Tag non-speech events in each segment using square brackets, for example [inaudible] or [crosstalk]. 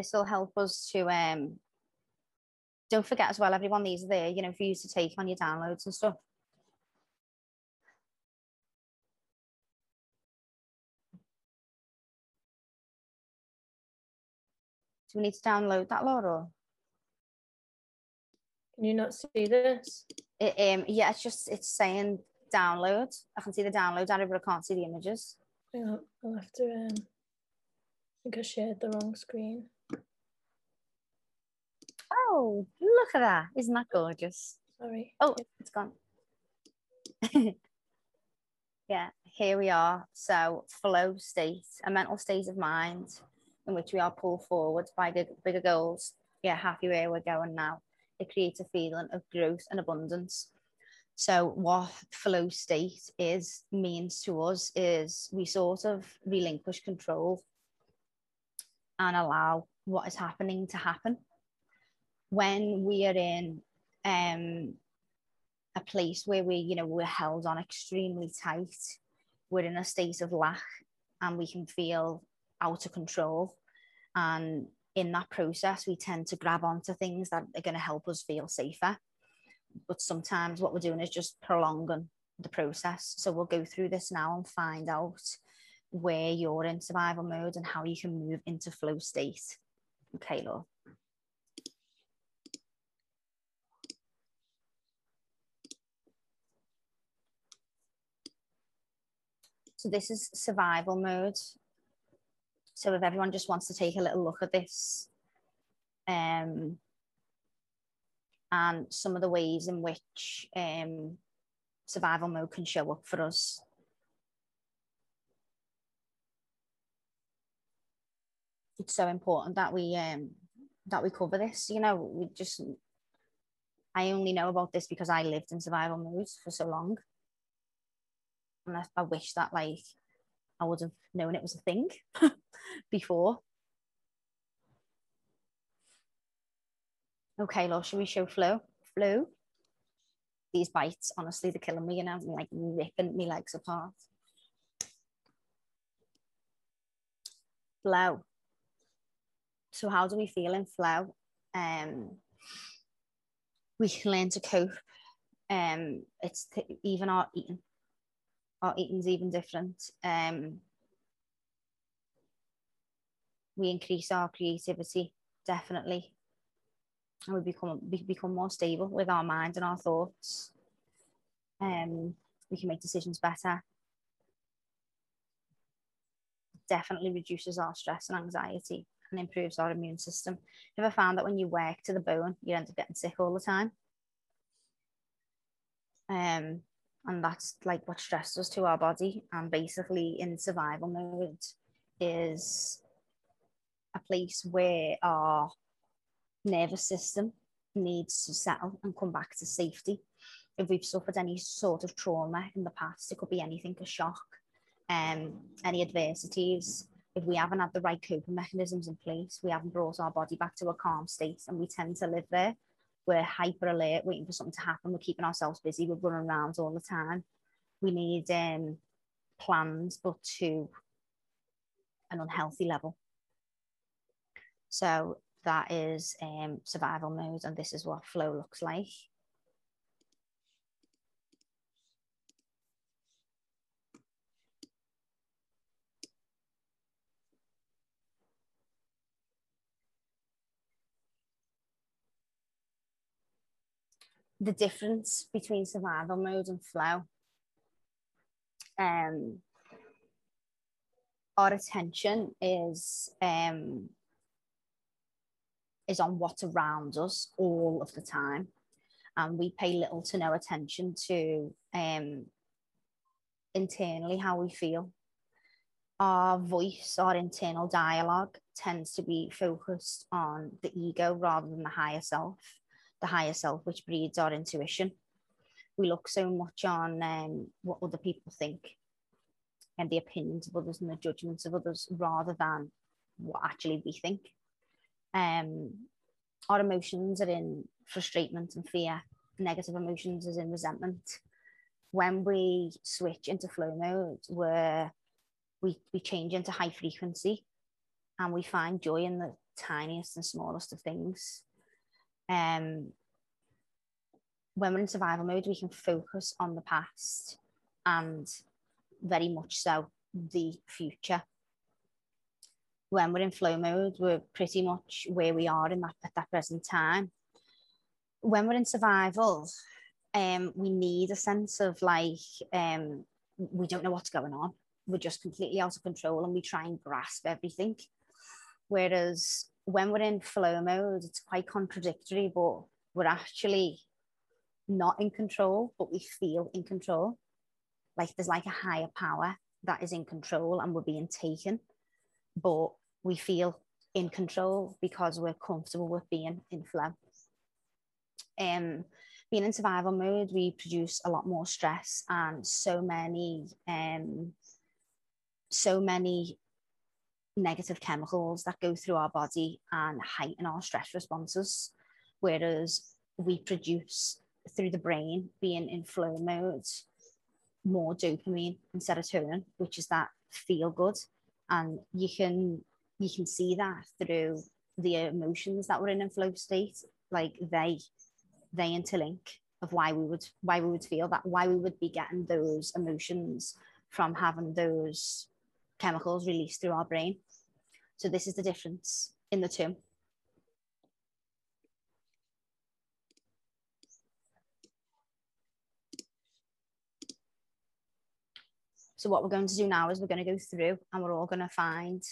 this will help us to um don't forget as well everyone these are there you know for you to take on your downloads and stuff. Do we need to download that Laura? Can you not see this? It, um yeah it's just it's saying download. I can see the download arrow but I can't see the images. I'll, I'll have to um I think I shared the wrong screen Oh, look at that. Isn't that gorgeous? Sorry. Oh, it's gone. [laughs] yeah, here we are. So, flow state, a mental state of mind in which we are pulled forward by bigger, bigger goals. Yeah, happy where we're going now. It creates a feeling of growth and abundance. So, what flow state is means to us is we sort of relinquish control and allow what is happening to happen when we are in um, a place where we, you know, we're held on extremely tight, we're in a state of lack and we can feel out of control. And in that process, we tend to grab onto things that are going to help us feel safer. But sometimes what we're doing is just prolonging the process. So we'll go through this now and find out where you're in survival mode and how you can move into flow state. Okay, Laura. So this is survival mode. So if everyone just wants to take a little look at this, um, and some of the ways in which um, survival mode can show up for us. It's so important that we um, that we cover this. You know, we just I only know about this because I lived in survival mode for so long and I, I wish that like I would have known it was a thing [laughs] before. Okay, Law, should we show flow? Flow. These bites, honestly, they're killing me, you know, I'm like ripping my legs apart. Flow. So how do we feel in flow? Um, we can learn to cope. Um, it's even our eating our eating's even different. Um, we increase our creativity definitely, and we become we become more stable with our mind and our thoughts. Um, we can make decisions better. Definitely reduces our stress and anxiety and improves our immune system. Have ever found that when you work to the bone, you end up getting sick all the time? Um, and that's like what stress does to our body. And basically in survival mode is a place where our nervous system needs to settle and come back to safety. If we've suffered any sort of trauma in the past it could be anything a shock um any adversities. If we haven't had the right coping mechanisms in place we haven't brought our body back to a calm state and we tend to live there we're hyper alert, waiting for something to happen. We're keeping ourselves busy. We're running around all the time. We need um, plans, but to an unhealthy level. So that is um, survival mode, and this is what flow looks like. The difference between survival mode and flow. Um, our attention is um, is on what's around us all of the time, and we pay little to no attention to um, internally how we feel. Our voice, our internal dialogue, tends to be focused on the ego rather than the higher self the higher self, which breeds our intuition. We look so much on um, what other people think and the opinions of others and the judgments of others rather than what actually we think. Um, our emotions are in frustration and fear, negative emotions is in resentment. When we switch into flow mode, where we, we change into high frequency and we find joy in the tiniest and smallest of things. Um, when we're in survival mode, we can focus on the past and very much so the future. When we're in flow mode, we're pretty much where we are in that at that present time. When we're in survival, um, we need a sense of like um, we don't know what's going on. We're just completely out of control, and we try and grasp everything. Whereas when we're in flow mode, it's quite contradictory, but we're actually not in control, but we feel in control. Like there's like a higher power that is in control and we're being taken, but we feel in control because we're comfortable with being in flow. Um, being in survival mode, we produce a lot more stress and so many, um, so many negative chemicals that go through our body and heighten our stress responses. Whereas we produce through the brain, being in flow mode, more dopamine and serotonin, which is that feel good. And you can you can see that through the emotions that we're in in flow state, like they they interlink of why we would why we would feel that why we would be getting those emotions from having those chemicals released through our brain. So this is the difference in the two. So what we're going to do now is we're going to go through and we're all going to find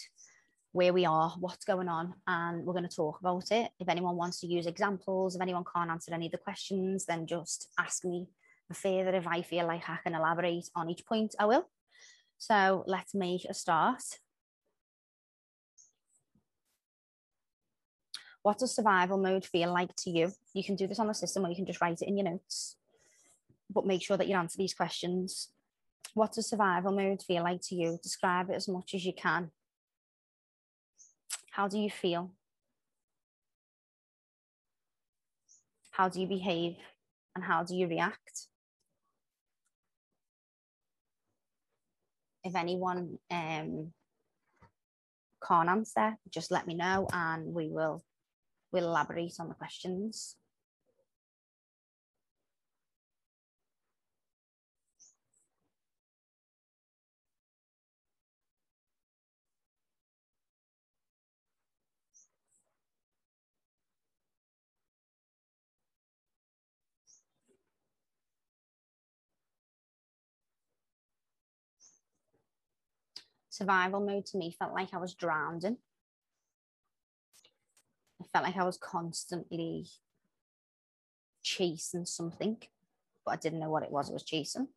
where we are, what's going on, and we're going to talk about it. If anyone wants to use examples, if anyone can't answer any of the questions, then just ask me further. If I feel like I can elaborate on each point, I will. So let's make a start. What does survival mode feel like to you? You can do this on the system or you can just write it in your notes, but make sure that you answer these questions what does survival mode feel like to you? Describe it as much as you can. How do you feel? How do you behave? And how do you react? If anyone um, can't answer, just let me know and we will we'll elaborate on the questions. Survival mode to me felt like I was drowning. I felt like I was constantly chasing something, but I didn't know what it was I was chasing.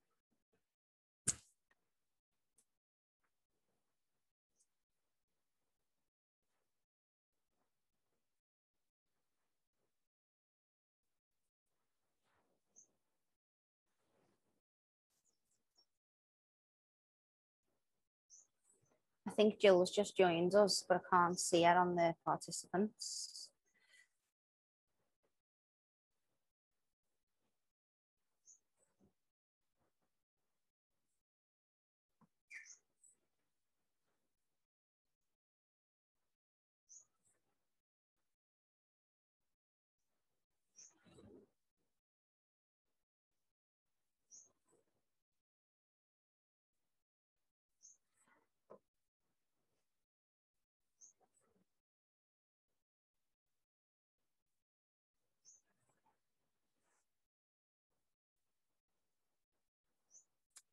I think Jill's just joined us, but I can't see her on the participants.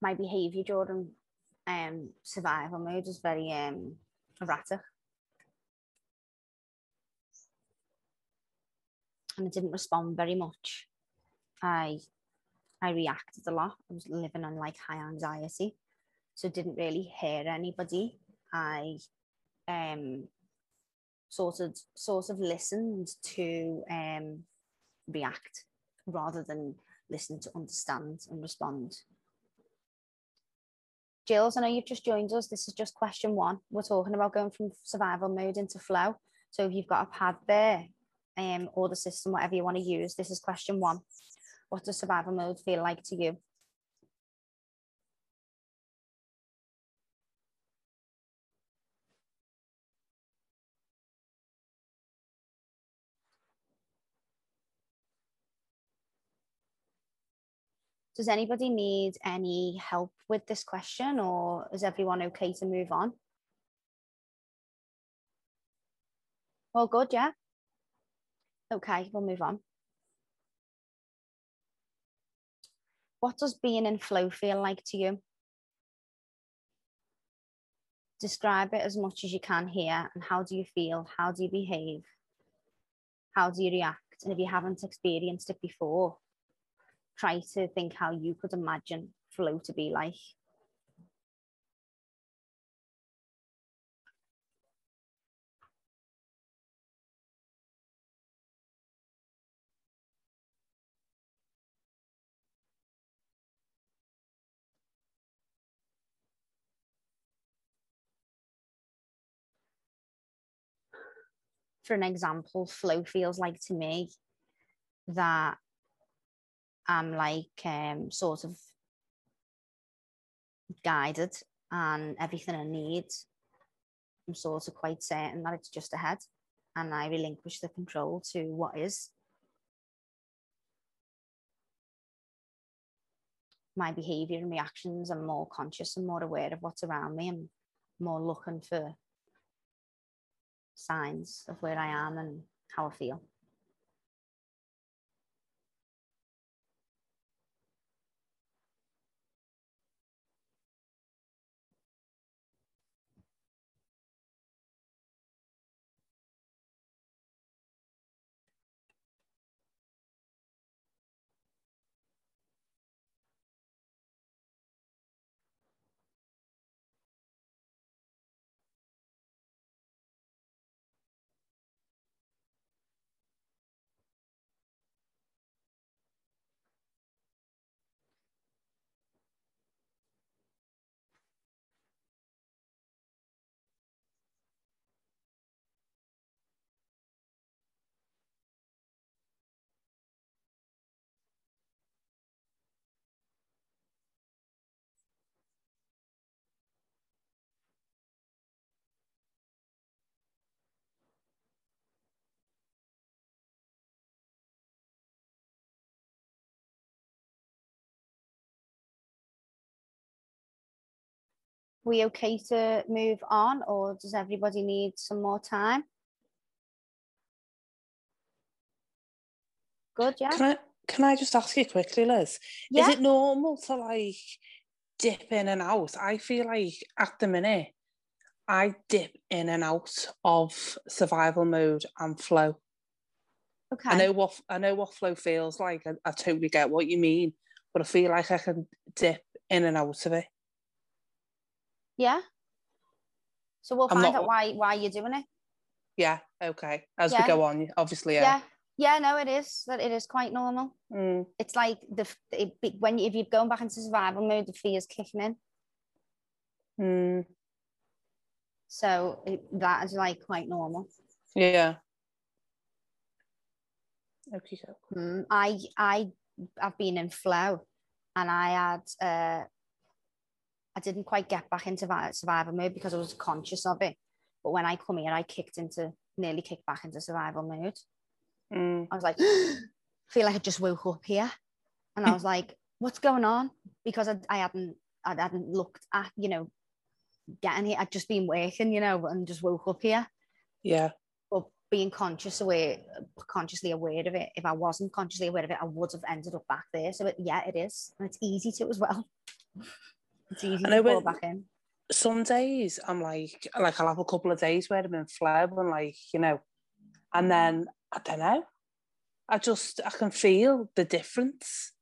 My behaviour during um, survival mode is very um, erratic. And I didn't respond very much. I I reacted a lot. I was living on like high anxiety. So didn't really hear anybody. I um sort of sort of listened to um react rather than listen to understand and respond. Jills, I know you've just joined us. This is just question one. We're talking about going from survival mode into flow. So if you've got a pad there um, or the system, whatever you want to use, this is question one. What does survival mode feel like to you? Does anybody need any help with this question or is everyone okay to move on? All good, yeah? Okay, we'll move on. What does being in flow feel like to you? Describe it as much as you can here and how do you feel? How do you behave? How do you react? And if you haven't experienced it before, try to think how you could imagine flow to be like. For an example, flow feels like to me that I'm like um, sort of guided and everything I need, I'm sort of quite certain that it's just ahead and I relinquish the control to what is. My behaviour and reactions, I'm more conscious and more aware of what's around me. I'm more looking for signs of where I am and how I feel. We okay to move on or does everybody need some more time? Good, yeah. Can I can I just ask you quickly, Liz? Yeah. Is it normal to like dip in and out? I feel like at the minute I dip in and out of survival mode and flow. Okay. I know what I know what flow feels like. I, I totally get what you mean, but I feel like I can dip in and out of it. Yeah. So we'll I'm find not- out why why you're doing it. Yeah, okay. As Yeah. we go on, obviously, Yeah. yeah. yeah. no, it is. That it is quite normal. Mm, It's like the it, when if you're going back into survival mode, the fear's kicking in. mm, So it, that is like quite normal. yeah. Okay. so- Mm, I I I've been in flow, and I had uh, I didn't quite get back into vi- survival mode because I was conscious of it. But when I come here, I kicked into nearly kicked back into survival mode. Mm, I was like, [gasps] feel like I just woke up here, and I was [laughs] like, what's going on? Because I, I hadn't I hadn't looked at you know getting here. I'd just been working, you know, and just woke up here. yeah. But being conscious aware, consciously aware of it. If I wasn't consciously aware of it, I would have ended up back there. So it, yeah, it is, and it's easy to as well. It's easy I to know fall back in. Some days I'm like, like I'll have a couple of days where I'm in flow and like, you know, and mm-hmm. then I don't know. I just I can feel the difference,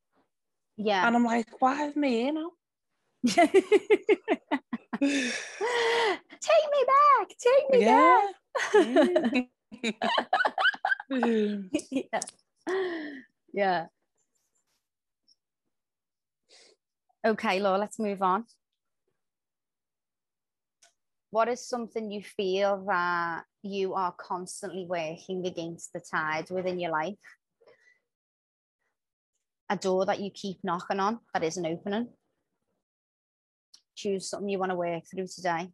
Yeah. and I'm like, why am I here now? [laughs] Take me back. Take me yeah. back. Yeah. [laughs] [laughs] Yeah. Okay, Laura, let's move on. What is something you feel that you are constantly working against the tide within your life? A door that you keep knocking on that isn't opening. Choose something you want to work through today.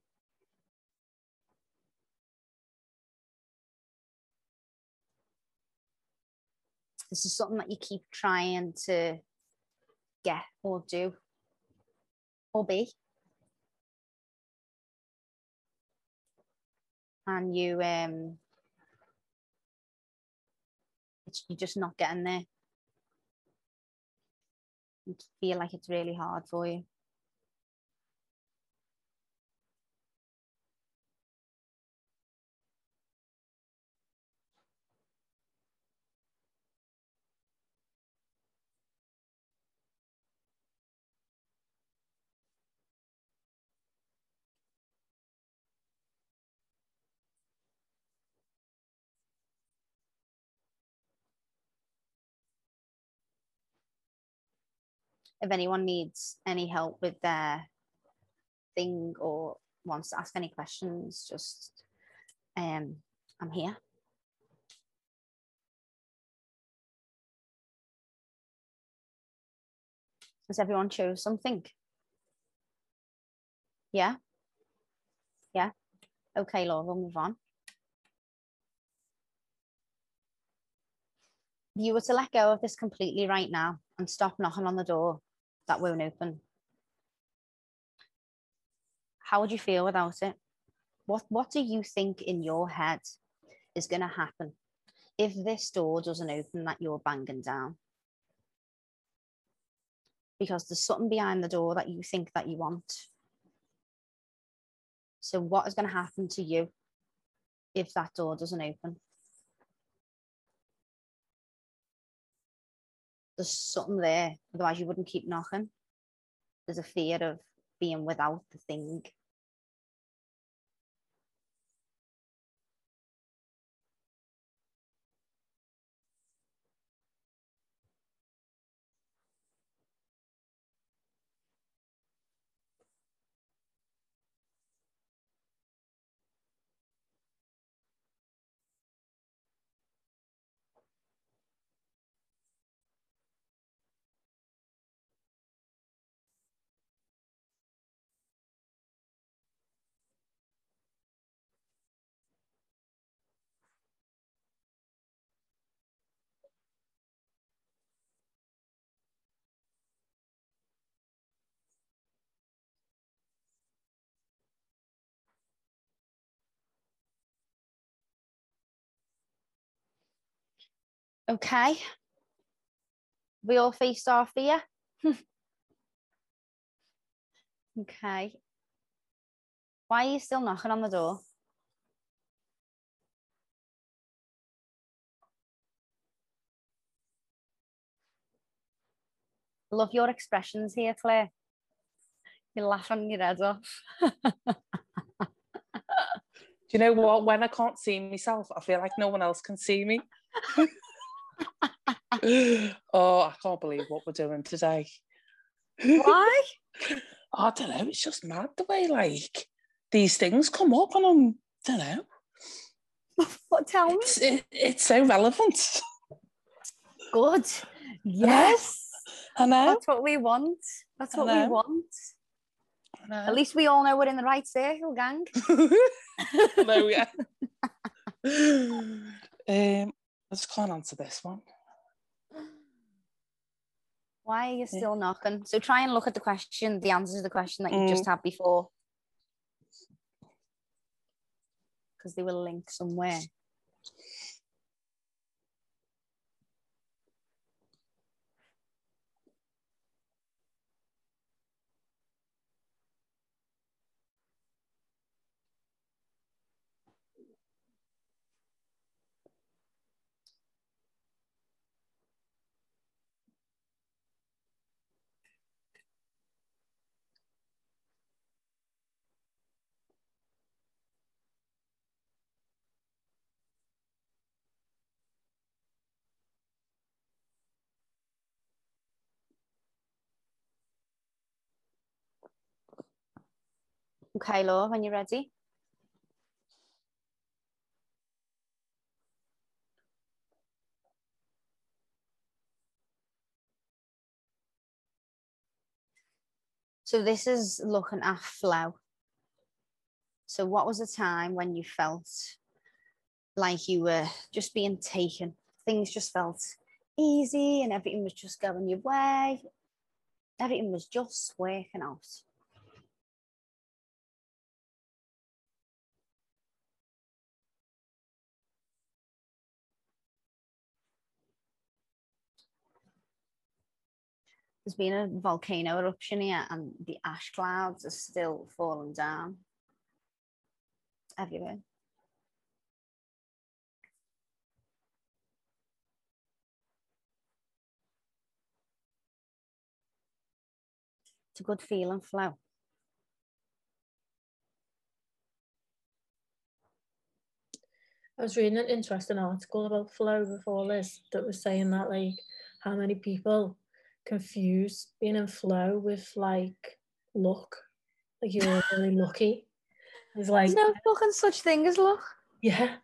this is something that you keep trying to get or do be. And you um you're just not getting there. You feel like it's really hard for you. If anyone needs any help with their thing or wants to ask any questions, just um, I'm here. Has everyone chose something? Yeah? Yeah? Okay, Laura, we'll move on. You were to let go of this completely right now and stop knocking on the door that won't open, how would you feel without it? What what do you think in your head is going to happen if this door doesn't open that you're banging down? Because there's something behind the door that you think that you want. So what is going to happen to you if that door doesn't open? There's something there, otherwise you wouldn't keep knocking. There's a fear of being without the thing. Okay. We all faced our fear. [laughs] okay. Why are you still knocking on the door? Love your expressions here, Claire. You're laughing your head off. [laughs] Do you know what? When I can't see myself, I feel like no one else can see me. [laughs] [laughs] oh, I can't believe what we're doing today. Why? I don't know. It's just mad the way like these things come up, and I'm don't know. [laughs] what tell me? It's, it, it's so relevant. Good. Yes. I know. That's what we want. That's what we want. At least we all know we're in the right circle, gang. [laughs] no, yeah. um, I just can't answer this one. Why are you still knocking? So try and look at the question, the answer to the question that you just mm. had before. Because they will link somewhere. Okay, Laura, when you're ready. So this is looking at flow. So what was a time when you felt like you were just being taken? Things just felt easy and everything was just going your way. everything was just working out. There's been a volcano eruption here and the ash clouds are still falling down everywhere. It's a good feeling flow. I was reading an interesting article about flow before this that was saying that like how many people confuse being in flow with like luck. Like you're really lucky. It's like There's no fucking such thing as luck. yeah.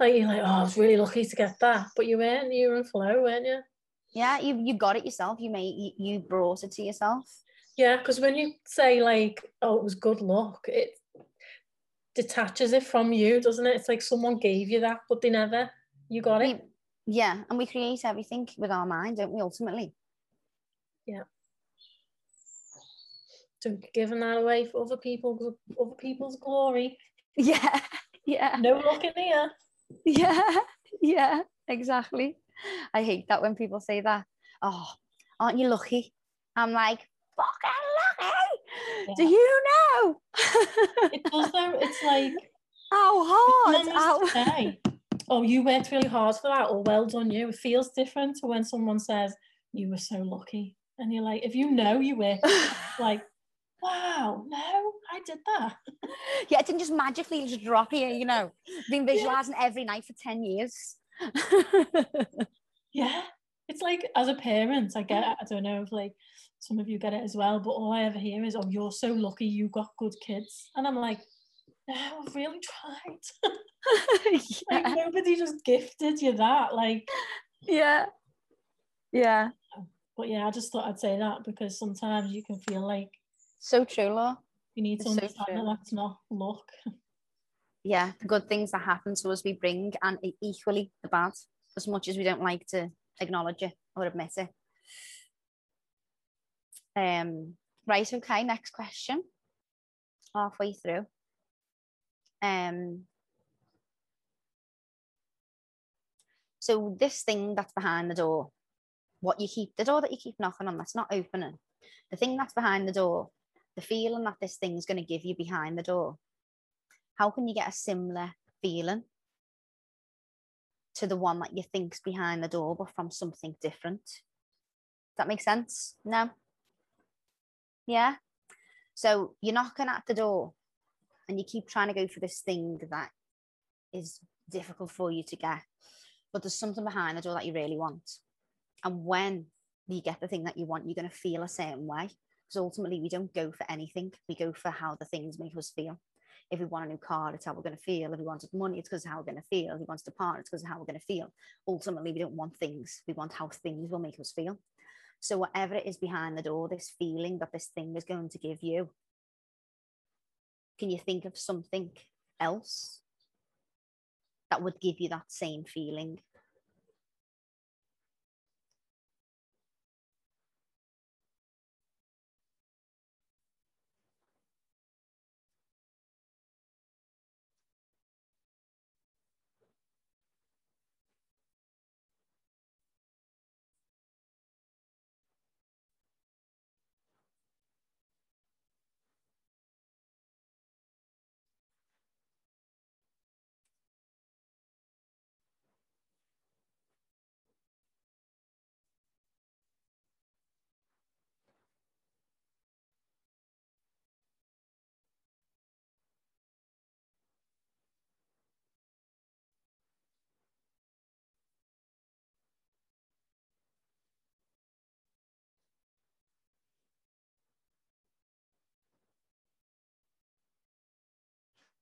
Like you're like, oh, I was really lucky to get that. But you weren't, you were in flow, weren't you? Yeah, you you got it yourself. You made you, you brought it to yourself. Yeah, because when you say like, oh, it was good luck, it detaches it from you, doesn't it? It's like someone gave you that, but they never. You got it. We, yeah, and we create everything with our mind, don't we? Ultimately. So giving that away for other people, other people's glory. [laughs] Yeah, yeah, No luck in here. [laughs] yeah, yeah. Exactly. I hate that when people say that. Oh, aren't you lucky? I'm like, fucking lucky. Do you know? It does though. It's like How hard? How... say, "Oh, you worked really hard for that," or "Well done, you." It feels different to when someone says, "You were so lucky," and you're like, if you know you worked, [laughs] like, "Wow, no, I did that." yeah, it didn't just magically just drop here, you know. Been visualizing every night for 10 years. [laughs] Yeah, it's like as a parent, I get. it. I don't know if like some of you get it as well, but all I ever hear is, "Oh, you're so lucky, you got good kids," and I'm like, "No, I've really tried." [laughs] like nobody just gifted you that. Like, yeah. Yeah. But yeah, I just thought I'd say that because sometimes you can feel like So true, Law. you need to It's understand true. that that's not luck. [laughs] Yeah, the good things that happen to us we bring, and equally the bad, as much as we don't like to acknowledge it or admit it. Um, right, okay, next question. Halfway through. Um, so this thing that's behind the door, what you keep, the door that you keep knocking on, that's not opening. The thing that's behind the door, the feeling that this thing's going to give you behind the door, how can you get a similar feeling to the one that you think's behind the door, but from something different? Does that make sense? No? Yeah? So you're knocking at the door and you keep trying to go for this thing that is difficult for you to get, but there's something behind the door that you really want. And when you get the thing that you want, you're going to feel a certain way. Because ultimately, we don't go for anything, we go for how the things make us feel. If we want a new car, it's how we're going to feel. If we wanted money, it's because of how we're going to feel. If we wanted a partner, it's because of how we're going to feel. Ultimately, we don't want things. We want how things will make us feel. So whatever it is behind the door, this feeling that this thing is going to give you, can you think of something else that would give you that same feeling?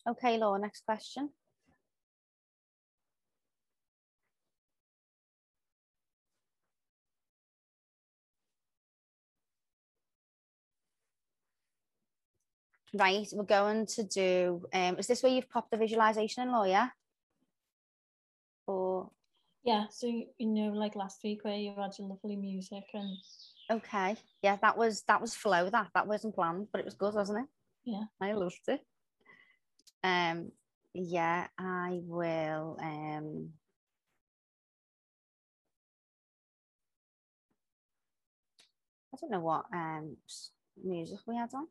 Okay, Laura, next question. Right, we're going to do, um, is this where you've popped the visualization in, Laura, yeah? Or, Yeah, so you know, like last week where you had your lovely music and Okay. Yeah, that was that was flow. That that wasn't planned, but it was good, wasn't it? Yeah. I loved it. Um. Yeah, I will. Um. I don't know what um music we had on.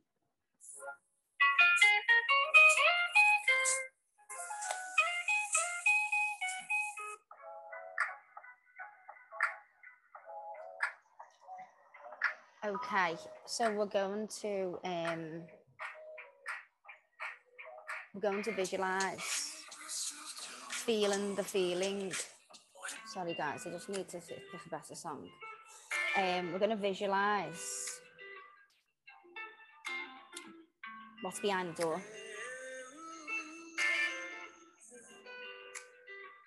Okay, so we're going to um we're going to visualize feeling the feeling. Sorry guys, I just need to pick a better song. Um, we're going to visualize what's behind the door.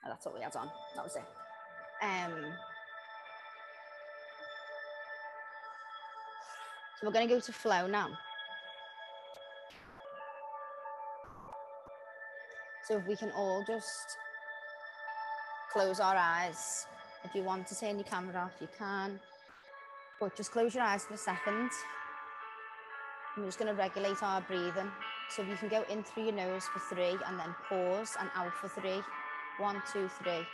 Oh, that's what we had on. That was it. Um, so we're going to go to flow now. So if we can all just close our eyes. If you want to turn your camera off, you can. But just close your eyes for a second. I'm just going to regulate our breathing. So you can go in through your nose for three and then pause and out for three. One, two, three.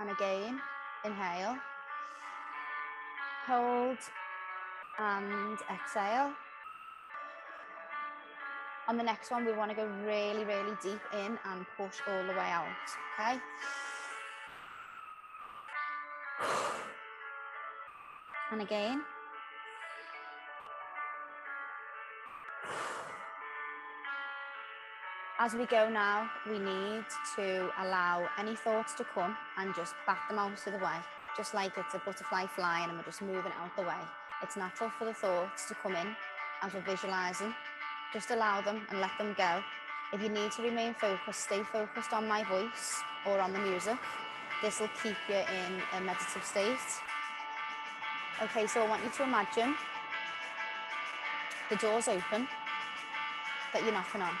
And again, inhale. Hold and exhale. On the next one, we want to go really, really deep in and push all the way out. Okay. And again. As we go now, we need to allow any thoughts to come and just back them out of the way, just like it's a butterfly flying and we're just moving out the way. It's natural for the thoughts to come in as we're visualizing. Just allow them and let them go. If you need to remain focused, stay focused on my voice or on the music. This will keep you in a meditative state. Okay, so I want you to imagine the door's open that you're knocking on.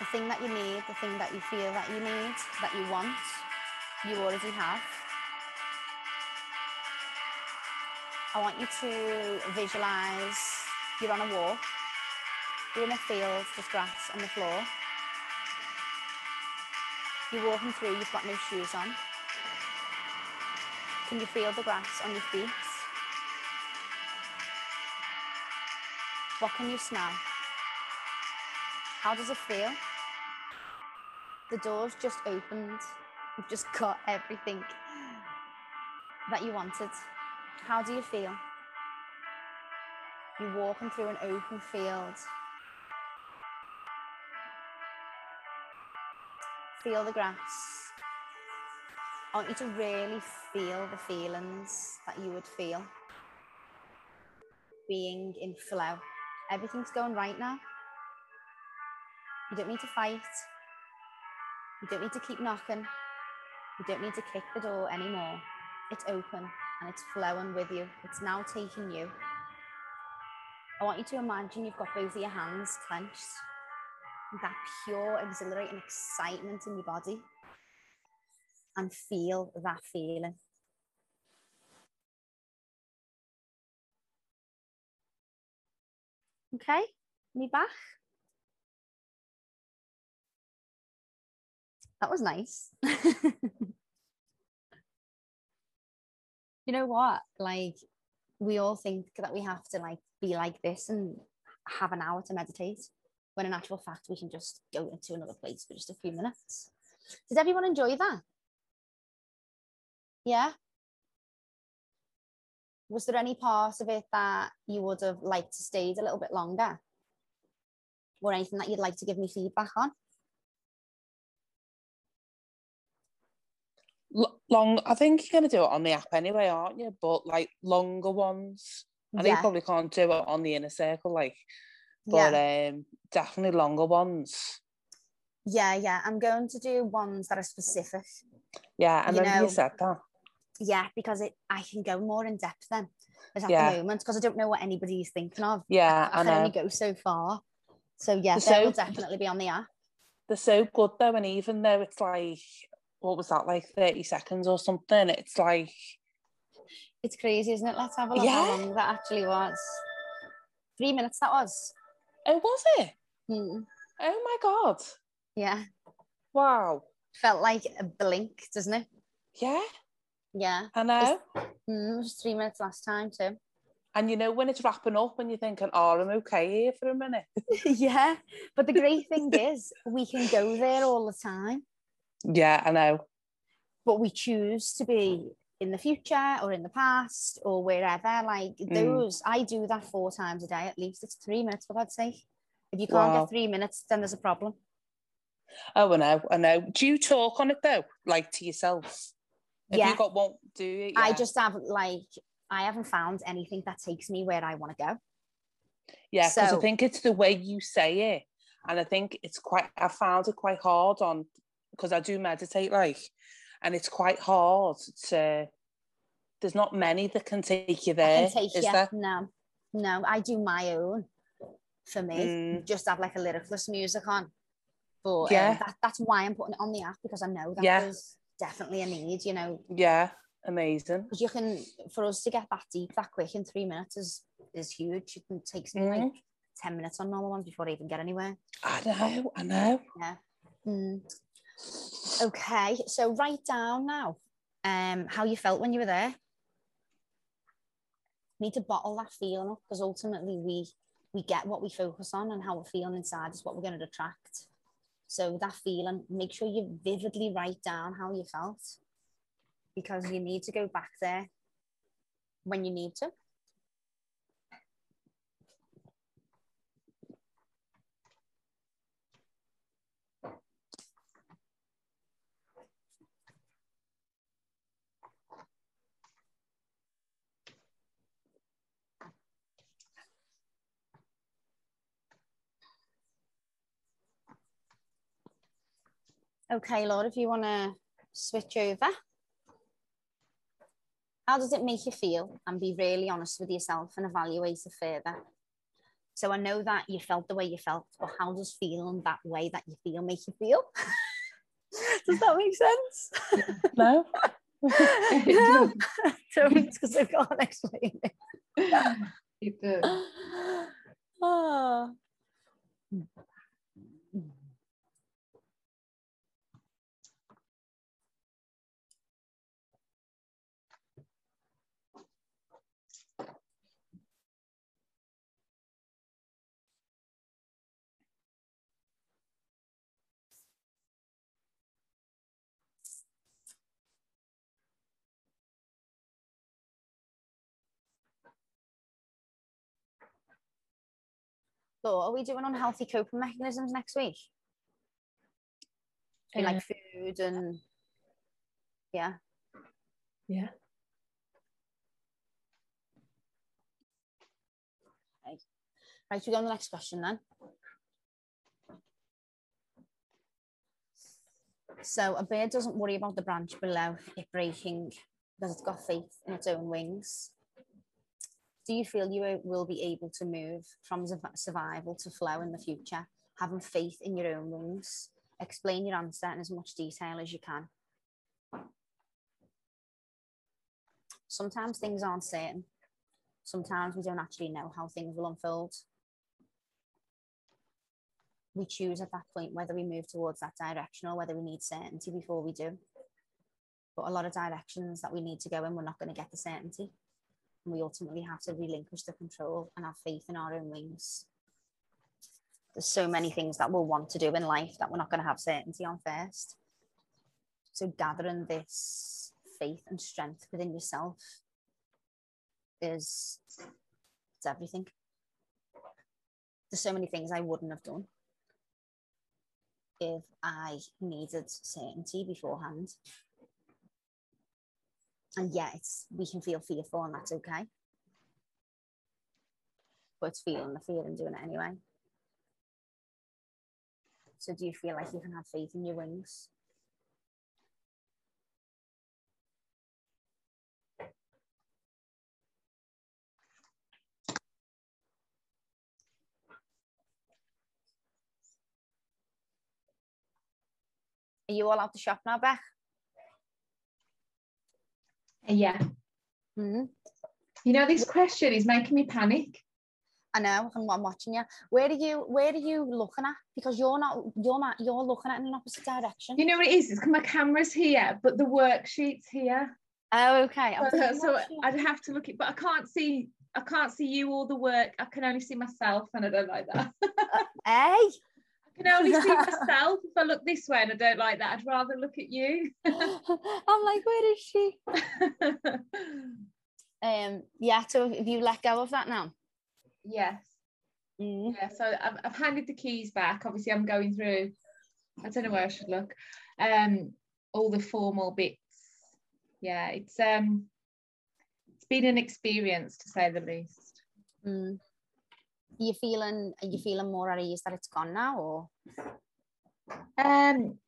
The thing that you need, the thing that you feel that you need, that you want, you already have. I want you to visualize you're on a walk, you're in a field, there's grass on the floor. You're walking through, you've got no shoes on. Can you feel the grass on your feet? What can you smell? How does it feel? The door's just opened. You've [laughs] just got everything that you wanted. How do you feel? You're walking through an open field. Feel the grass. I want you to really feel the feelings that you would feel being in flow. Everything's going right now. You don't need to fight. You don't need to keep knocking. You don't need to kick the door anymore. It's open and it's flowing with you. It's now taking you. I want you to imagine you've got both of your hands clenched. That pure, exhilarating excitement in your body. And feel that feeling. Okay, me back. That was nice. [laughs] you know what? Like, we all think that we have to like be like this and have an hour to meditate, when in actual fact we can just go into another place for just a few minutes. Did everyone enjoy that? Yeah. Was there any part of it that you would have liked to stayed a little bit longer? Or anything that you'd like to give me feedback on? Long, I think you're going to do it on the app anyway, aren't you? But like longer ones. I know you probably can't do it on the inner circle, like, but yeah. um, definitely longer ones. Yeah, yeah. I'm going to do ones that are specific. Yeah, I You remember know, you said that. Yeah, because it I can go more in depth then. But at Yeah. the moment, because I don't know what anybody's thinking of. Yeah, I I can only go so far. So yeah, So- they will definitely be on the app. they're so good though, and even though it's like what was that like 30 seconds or something, it's like It's crazy, isn't it? Let's have a look Yeah. how long that actually was. Three minutes that was. oh was it? Hmm. Oh my god. Yeah. Wow. Felt like a blink, doesn't it? Yeah, Yeah. I know. Mm, it was three minutes last time too. [laughs] And you know when it's wrapping up and you're thinking, oh, I'm okay here for a minute. [laughs] yeah. But the great thing [laughs] is we can go there all the time, Yeah, I know. but we choose to be in the future or in the past or wherever. Like Mm. those, I do that four times a day at least. It's three minutes for God's sake. If you can't Wow. get three minutes, then there's a problem. Oh, I know, I know. Do you talk on it though, like to yourself? If Yeah. you got one, do you? I just have like I haven't found anything that takes me where I want to go. Yeah, because So- I think it's the way you say it, and I think it's quite. I found it quite hard on because I do meditate, like, and it's quite hard to. There's not many that can take you I there, can take is you. there? No, no, I do my own for me. Mm. Just have like a lyricless music on. But um, Yeah. that, that's why I'm putting it on the app because I know that Yeah. there's definitely a need, you know, Yeah, amazing. because you can, for us to get that deep that quick in three minutes is is huge. It takes me Mm. like 10 minutes on normal ones before I even get anywhere. I know, I know. Yeah. Mm. Okay, so write down now um, how you felt when you were there. Need to bottle that feeling up because ultimately we we get what we focus on and how we're feeling inside is what we're going to attract. So that feeling, make sure you vividly write down how you felt because you need to go back there when you need to. Okay, Lord, if you want to switch over. How does it make you feel? And be really honest with yourself and evaluate it further. So I know that you felt the way you felt, but how does feeling that way that you feel make you feel? [laughs] does that make sense? No, [laughs] no, [laughs] don't because I can't explain it. It does. [sighs] Ah. So are we doing unhealthy coping mechanisms next week? In like uh, food and yeah. Yeah. Right, we go on the next question then. So a bird doesn't worry about the branch below it breaking because it's got faith in its own wings. Do you feel you will- be able to move from survival to flow in the future, having faith in your own wings? Explain your answer in as much detail as you can. Sometimes things aren't certain. Sometimes we don't actually know how things will unfold. We choose at that point whether we move towards that direction or whether we need certainty before we do. But a lot of directions that we need to go in, we're not going to get the certainty. And we ultimately have to relinquish the control and have faith in our own wings. There's so many things that we'll want to do in life that we're not going to have certainty on first. So gathering this faith and strength within yourself is it's everything. There's so many things I wouldn't have done if I needed certainty beforehand. And yeah, it's we can feel fearful and that's okay. But it's feeling the fear and doing it anyway. So do you feel like you can have faith in your wings? Are you all out the shop now, Beth? Yeah. hmm You know, this question is making me panic. I know. I'm, I'm watching you. Where are you? Where are you looking at? Because you're not. You're not. You're looking at in an opposite direction. You know what it is? It's my camera's here, but the worksheet's here. oh, okay. So, so I'd have to look it, but I can't see. I can't see you or the work. I can only see myself, and I don't like that. Hey. I can only see [laughs] myself if I look this way, and I don't like that. I'd rather look at you. [laughs] I'm like, where is she? [laughs] Um. Yeah. So have you let go of that now? yes. Mm. Yeah, so I've, I've handed the keys back. Obviously, I'm going through. I don't know where I should look. Um, all the formal bits. Yeah, it's um, it's been an experience to say the least. Mm. You feeling? Are you feeling more at ease that it's gone now, or? Um,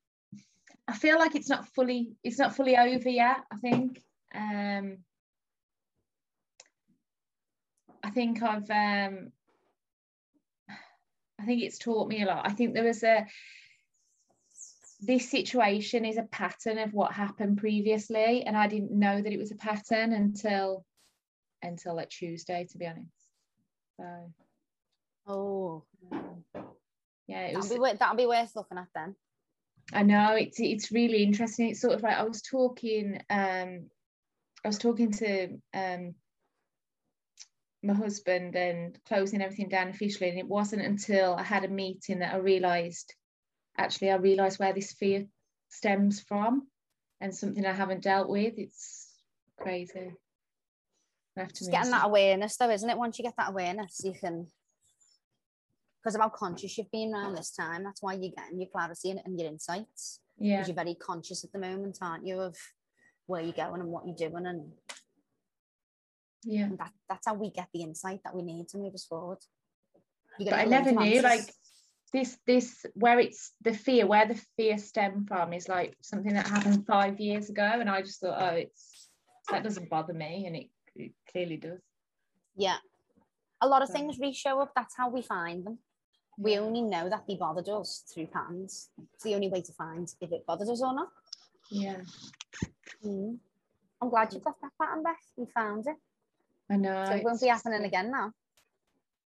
I feel like it's not fully. It's not fully over yet. I think. Um, I think I've. Um, I think it's taught me a lot. I think there was a. This situation is a pattern of what happened previously, and I didn't know that it was a pattern until, until like Tuesday, to be honest. So Oh, yeah, it that'll was. be wor- that'll be worth looking at then. I know it's it's really interesting. It's sort of like I was talking um I was talking to um my husband and closing everything down officially and it wasn't until I had a meeting that I realized actually I realized where this fear stems from and something I haven't dealt with. It's crazy. I have to Just getting that awareness, though, isn't it? Once you get that awareness, you can. Because of how conscious you've been around this time, that's why you're getting your clarity and, and your insights. yeah. Because you're very conscious at the moment, aren't you, of where you're going and what you're doing, and, Yeah. and that, that's how we get the insight that we need to move us forward. But I never knew like this this where it's the fear where the fear stemmed from is like something that happened five years ago and I just thought oh it's that doesn't bother me and it, it clearly does yeah. A lot of So- things re-show up. That's how we find them. We only know that they bothered us through patterns. It's the only way to find if it bothered us or not. yeah Mm. I'm glad you got that pattern, Beth. You found it. I know So it won't be happening again now.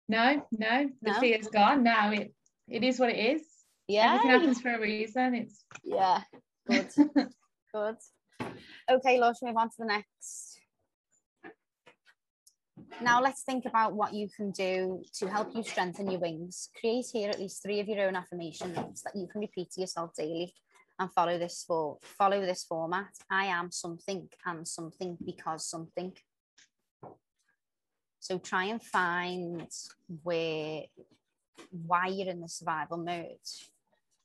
no no the No? fear's gone now it it is what it is Yeah. everything happens for a reason it's Yeah. Good. [laughs] Good. Okay, let's move on to the next. Now let's think about what you can do to help you strengthen your wings. Create here at least three of your own affirmations that you can repeat to yourself daily and follow this for follow this format. I am something and something because something. So try and find where why you're in the survival mode,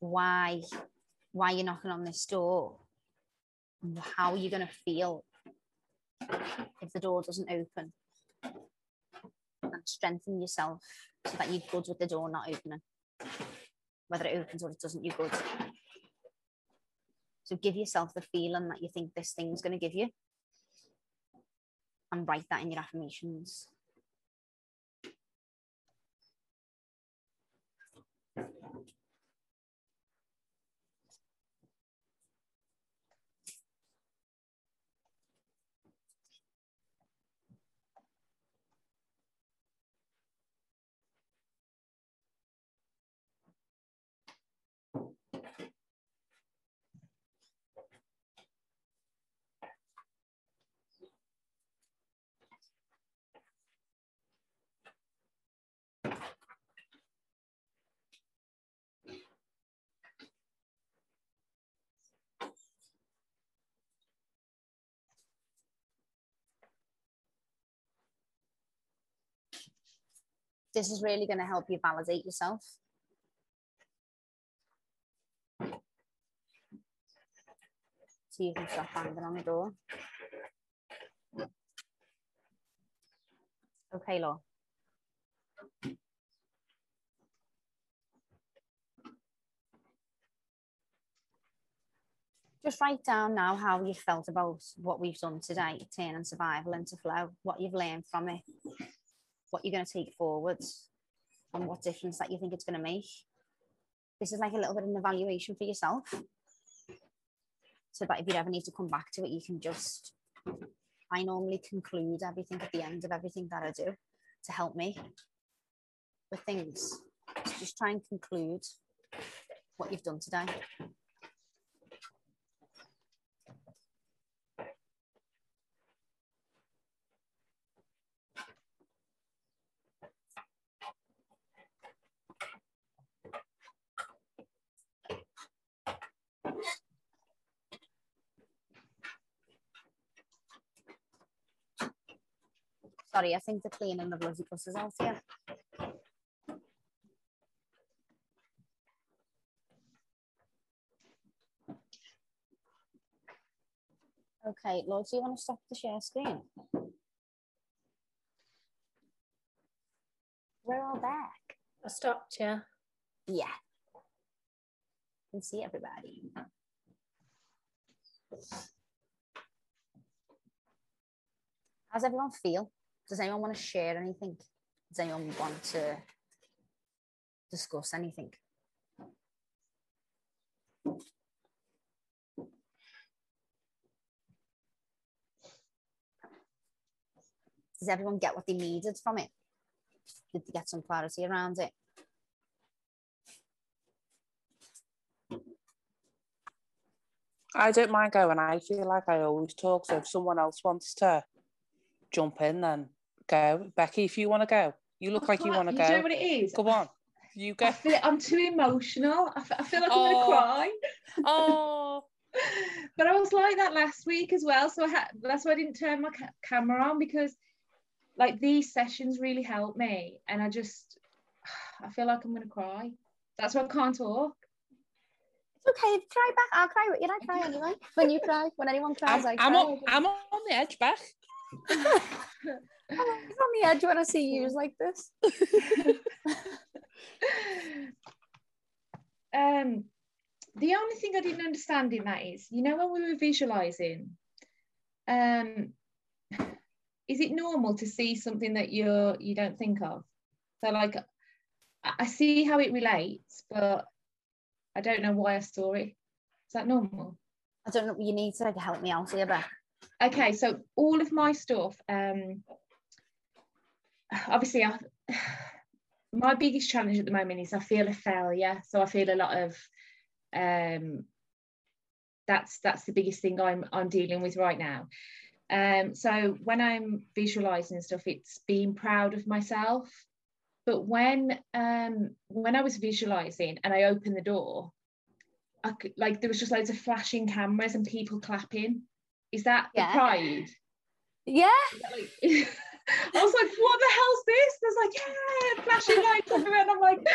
why why you're knocking on this door, how are you going to feel if the door doesn't open, and strengthen yourself so that you're good with the door not opening. Whether it opens or it doesn't, you're good. So give yourself the feeling that you think this thing's going to give you, and write that in your affirmations. This is really going to help you validate yourself. So you can stop banging on the door. Okay, Law. Just write down now how you felt about what we've done today, turning survival into flow, what you've learned from it, what you're going to take forwards, and what difference that you think it's going to make. This is like a little bit of an evaluation for yourself. so that if you ever need to come back to it, you can just. I normally conclude everything at the end of everything that I do to help me with things. So just try and conclude what you've done today. Sorry, I think the cleaning the bloody buses out here. Okay, Lord, do you want to stop the share screen? We're all back. I stopped, yeah. Yeah. Can see everybody. How's everyone feel? Does anyone want to share anything? Does anyone want to discuss anything? Does everyone get what they needed from it? Did they get some clarity around it? I don't mind going. I feel like I always talk. So if someone else wants to jump in, then go. Becky, if you want to go, you look like you want to you go. know what it is? Go on. You I go. feel, I'm too emotional. I, f- I feel like I'm Oh. going to cry. Oh, [laughs] but I was like that last week as well. So I had, that's why I didn't turn my ca- camera on because like these sessions really help me. And I just, [sighs] I feel like I'm going to cry. That's why I can't talk. It's okay. Cry back. I'll cry with you. I cry [laughs] anyway. When you cry, when anyone cries, I'm, I cry. I'm, on, I'm on the edge, Beck. I'm on the edge when I see you like this. [laughs] um, the only thing I didn't understand in that is, you know, when we were visualizing, um, is it normal to see something that you're you don't think of? So, like, I I see how it relates, but I don't know why I saw it. Is that normal? I don't know. You need to like, help me out here, Beck. Okay so all of my stuff um obviously I, [sighs] my biggest challenge at the moment is I feel a failure. So I feel a lot of um that's that's the biggest thing I'm I'm dealing with right now. Um so when I'm visualizing stuff it's being proud of myself. But when um when I was visualizing and I opened the door I could, like there was just loads of flashing cameras and people clapping is that Yeah. the pride Yeah. Like- [laughs] I was like, what the hell's this? There's like, yeah, flashing lights everywhere. And I'm like,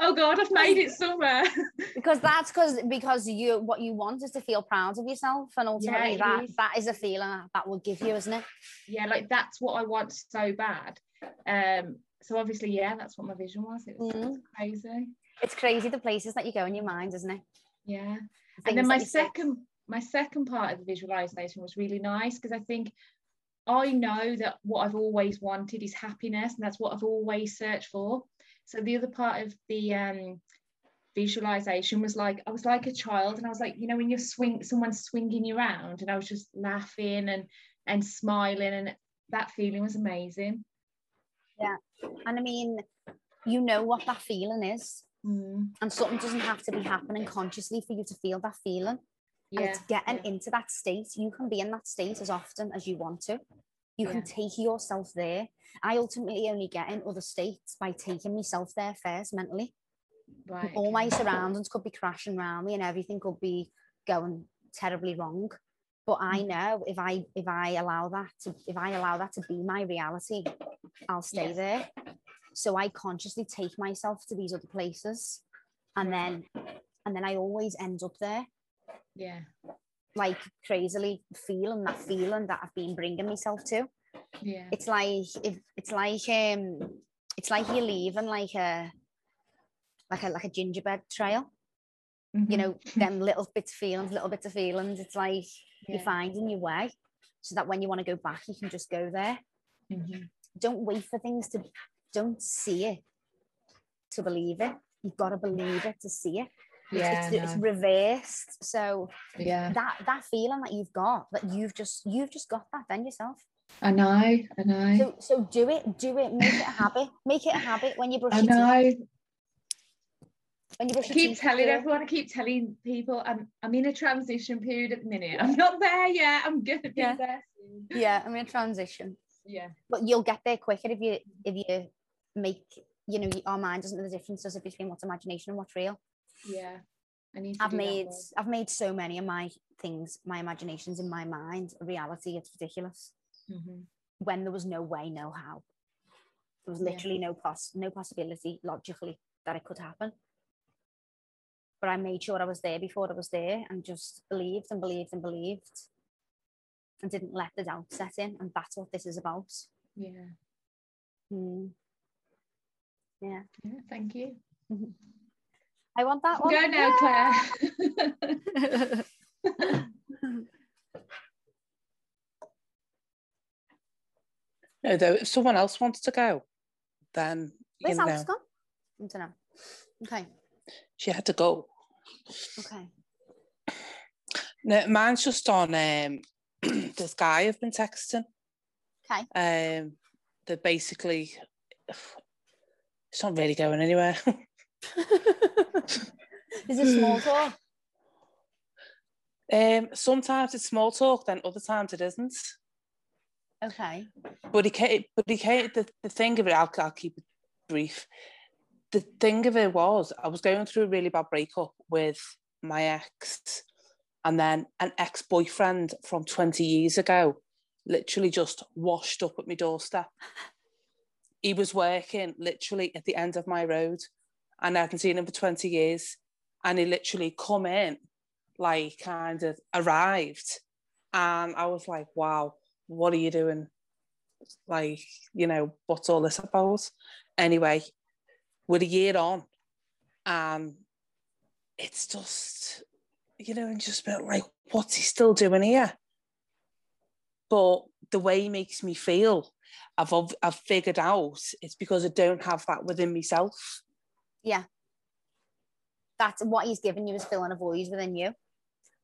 oh God, I've made it somewhere. [laughs] Because that's because because you what you want is to feel proud of yourself, and ultimately it that is. that is a feeling that will give you, isn't it? yeah, like that's what I want so bad. Um, so obviously, yeah, that's what my vision was. It was Mhm. crazy. It's crazy the places that you go in your mind, isn't it? Yeah. The and then my that you say. second my second part of the visualization was really nice because I think I know that what I've always wanted is happiness, and that's what I've always searched for. So the other part of the um, visualization was like I was like a child, and I was like, you know, when you're swing, someone's swinging you around, and I was just laughing and and smiling, and that feeling was amazing. Yeah, and I mean, you know what that feeling is, Mm, and something doesn't have to be happening consciously for you to feel that feeling. And it's getting yeah. into that state. You can be in that state as often as you want to. You Yeah. can take yourself there. I ultimately only get in other states by taking myself there first mentally. right. All my surroundings could be crashing around me and everything could be going terribly wrong. But I Mhm. know if I if I allow that to if I allow that to be my reality, I'll stay Yes. there. So I consciously take myself to these other places and then and then I always end up there yeah, like crazily feeling that feeling that I've been bringing myself to. yeah, It's like if it's like um it's like you're leaving like a like a like a gingerbread trail. You Mhm. know, them little bits of feelings, little bits of feelings. It's like you're Yeah. finding your way so that when you want to go back, you can just go there. Mhm. Don't wait for things to don't see it to believe it. You've got to believe it to see it. Yeah, it's, it's reversed. So yeah. that that feeling that you've got, that you've just you've just got that then yourself. I know, I know. So so do it, do it, make it a habit, [laughs] make it a habit when you brush I teeth. know. When you brush I keep telling everyone, I keep telling people I'm I'm in a transition period at the minute. I'm not there yet. I'm gonna be Yeah. there soon. Yeah, I'm in a transition. Yeah. But you'll get there quicker if you if you make you know our mind doesn't know the difference does it between what's imagination and what's real. Yeah. I need to I've made. I've made so many of my things, my imaginations in my mind. a Reality, it's ridiculous. Mhm. When there was no way, no how. There was Yeah. literally no poss no possibility logically that it could happen. But I made sure I was there before I was there and just believed and believed and believed and didn't let the doubt set in. And that's what this is about. Yeah. Mm. Yeah. Yeah. Thank you. I want that one. Go now, Claire. [laughs] No, though, if someone else wants to go, then you Where's know Alex gone? I don't know. Okay. she had to go. Okay. No, mine's just on um, [clears throat] this guy I've been texting. Okay. Um, that basically [sighs] it's not really going anywhere. [laughs] Is it small talk? um, sometimes it's small talk, then other times it isn't. Okay. But he came, but he came, the, the thing of it, I'll, I'll keep it brief. The thing of it was, I was going through a really bad breakup with my ex, and then an ex boyfriend from 20 years ago literally just washed up at my doorstep. He was working literally at the end of my road, and I hadn't seen him for 20 years. And he literally come in, like kind of arrived, and I was like, wow, what are you doing? Like, you know, what's all this about? Anyway, we're a year on, and it's just, you know, and just been like, what's he still doing here? But the way he makes me feel, I've I've figured out it's because I don't have that within myself. Yeah. That's what he's giving you is filling a void within you.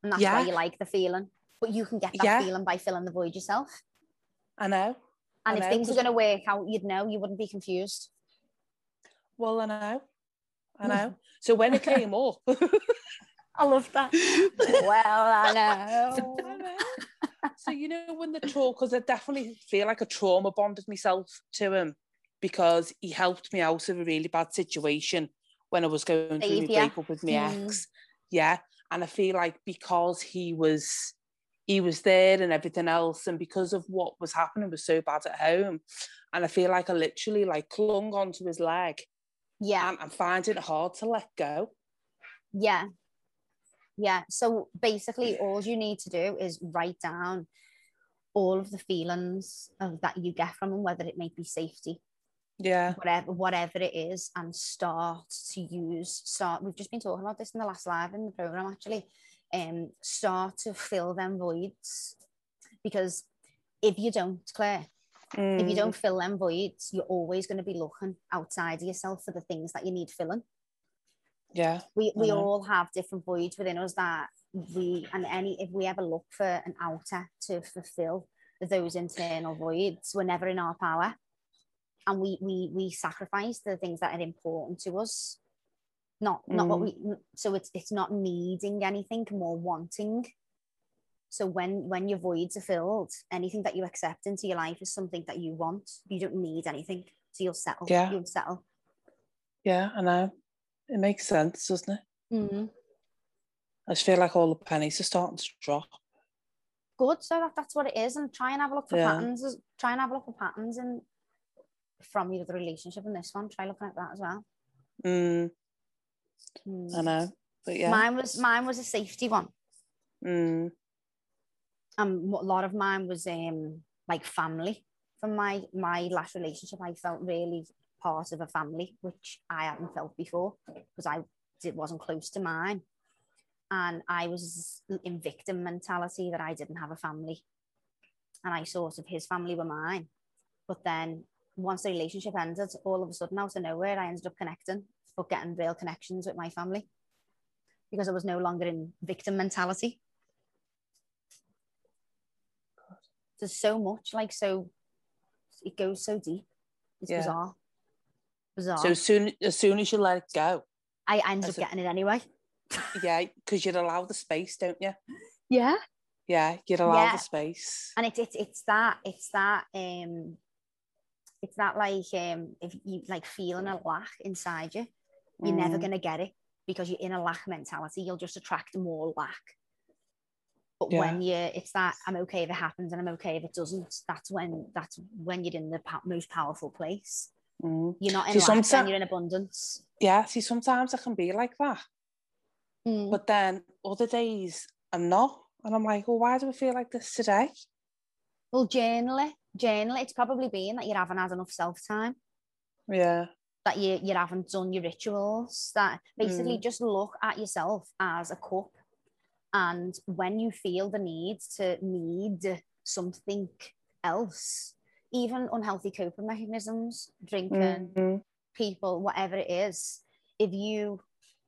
And that's Yeah. why you like the feeling. But you can get that Yeah. feeling by filling the void yourself. I know. And I if know, things are going to work out, you'd know, you wouldn't be confused. Well, I know. I hmm. know. So when it came up, [laughs] I love that. well, I know. [laughs] I know. so you know when the talk, because I definitely feel like a trauma bonded myself to him because he helped me out of a really bad situation when I was going through my breakup with my Mm. ex. Yeah, and I feel like because he was he was there and everything else, and because of what was happening was so bad at home, and I feel like I literally like clung onto his leg, Yeah. and I'm finding it hard to let go. Yeah. Yeah. So basically, all you need to do is write down all of the feelings of, that you get from him, whether it may be safety, Yeah, whatever, whatever it is, and start to use. Start. We've just been talking about this in the last live in the program actually. Um, start to fill them voids because if you don't, Claire, if you Mm, don't fill them voids, you're always going to be looking outside of yourself for the things that you need filling yeah, we we know. all have different voids within us that we and any if we ever look for an outer to fulfill those internal voids we're never in our power and we we we sacrifice the things that are important to us not not what we so it's it's not needing anything more wanting so when when your voids are filled anything that you accept into your life is something that you want you don't need anything so you'll settle Yeah. you'll settle yeah. I know. It makes sense, doesn't it? mm-hmm. I just feel like all the pennies are starting to drop. good. So that, that's what it is, and try and have a look for Yeah. patterns. Try and have a look for patterns in from your other relationship and this one. Try looking at that as well. Mm, Mm. I know, but yeah. Mine was mine was a safety one. Mm, Um, a lot of mine was um like family. From my my last relationship, I felt really part of a family, which I hadn't felt before because I it wasn't close to mine, and I was in victim mentality that I didn't have a family, and I sort of his family were mine, but then once the relationship ended, all of a sudden out of nowhere, I ended up connecting, but getting real connections with my family. because I was no longer in victim mentality. There's so much, like so, it goes so deep. It's Yeah. bizarre. Bizarre. So as soon as soon as you let it go, I ended up a- getting it anyway. yeah, because you'd allow the space, don't you? Yeah. Yeah, you'd allow Yeah. the space. and it's it's it's that it's that um it's that like um if you like feeling a lack inside you you're never Mm. gonna get it because you're in a lack mentality you'll just attract more lack but Yeah. when you it's that i'm okay if it happens and i'm okay if it doesn't that's when that's when you're in the most powerful place Mm. you're not in See, lack sometime- you're in abundance Yeah, see, sometimes I can be like that, Mm. but then other days I'm not, and I'm like, well, why do I feel like this today? well journal it journal it's probably been that you haven't had enough self-time Yeah, that you, you haven't done your rituals that basically Mm. just look at yourself as a cup and when you feel the need to need something else even unhealthy coping mechanisms drinking Mhm. people whatever it is if you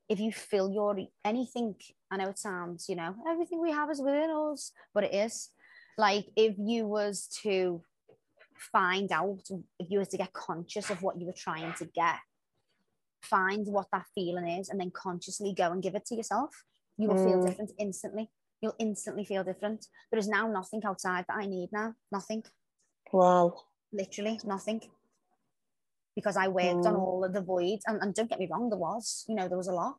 if you feel your anything i know it sounds you know everything we have is within us but it is like if you was to find out if you were to get conscious of what you were trying to get. Find what that feeling is and then consciously go and give it to yourself. You will feel Mm. different instantly. You'll instantly feel different. There is now nothing outside that i need now. Nothing. Wow. literally nothing. Because I worked on Mm. all of the voids and, and don't get me wrong there was you know there was a lot.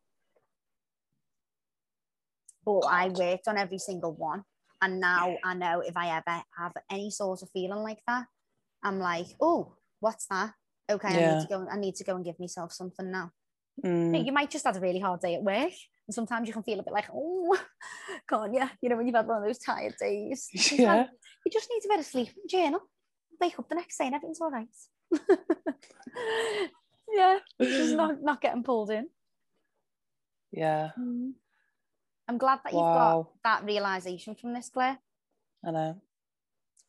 But I worked on every single one. And now I know if I ever have any sort of feeling like that I'm like oh what's that okay I need to go I need to go and give myself something now Mm. you might just have a really hard day at work and sometimes you can feel a bit like oh [laughs] can't you you know when you've had one of those tired days [laughs] Yeah. you just need a bit of sleep journal. Wake up the next day and everything's all right. [laughs] yeah, just not, not getting pulled in. Yeah. I'm glad that you've got that realization from this, Claire. I know.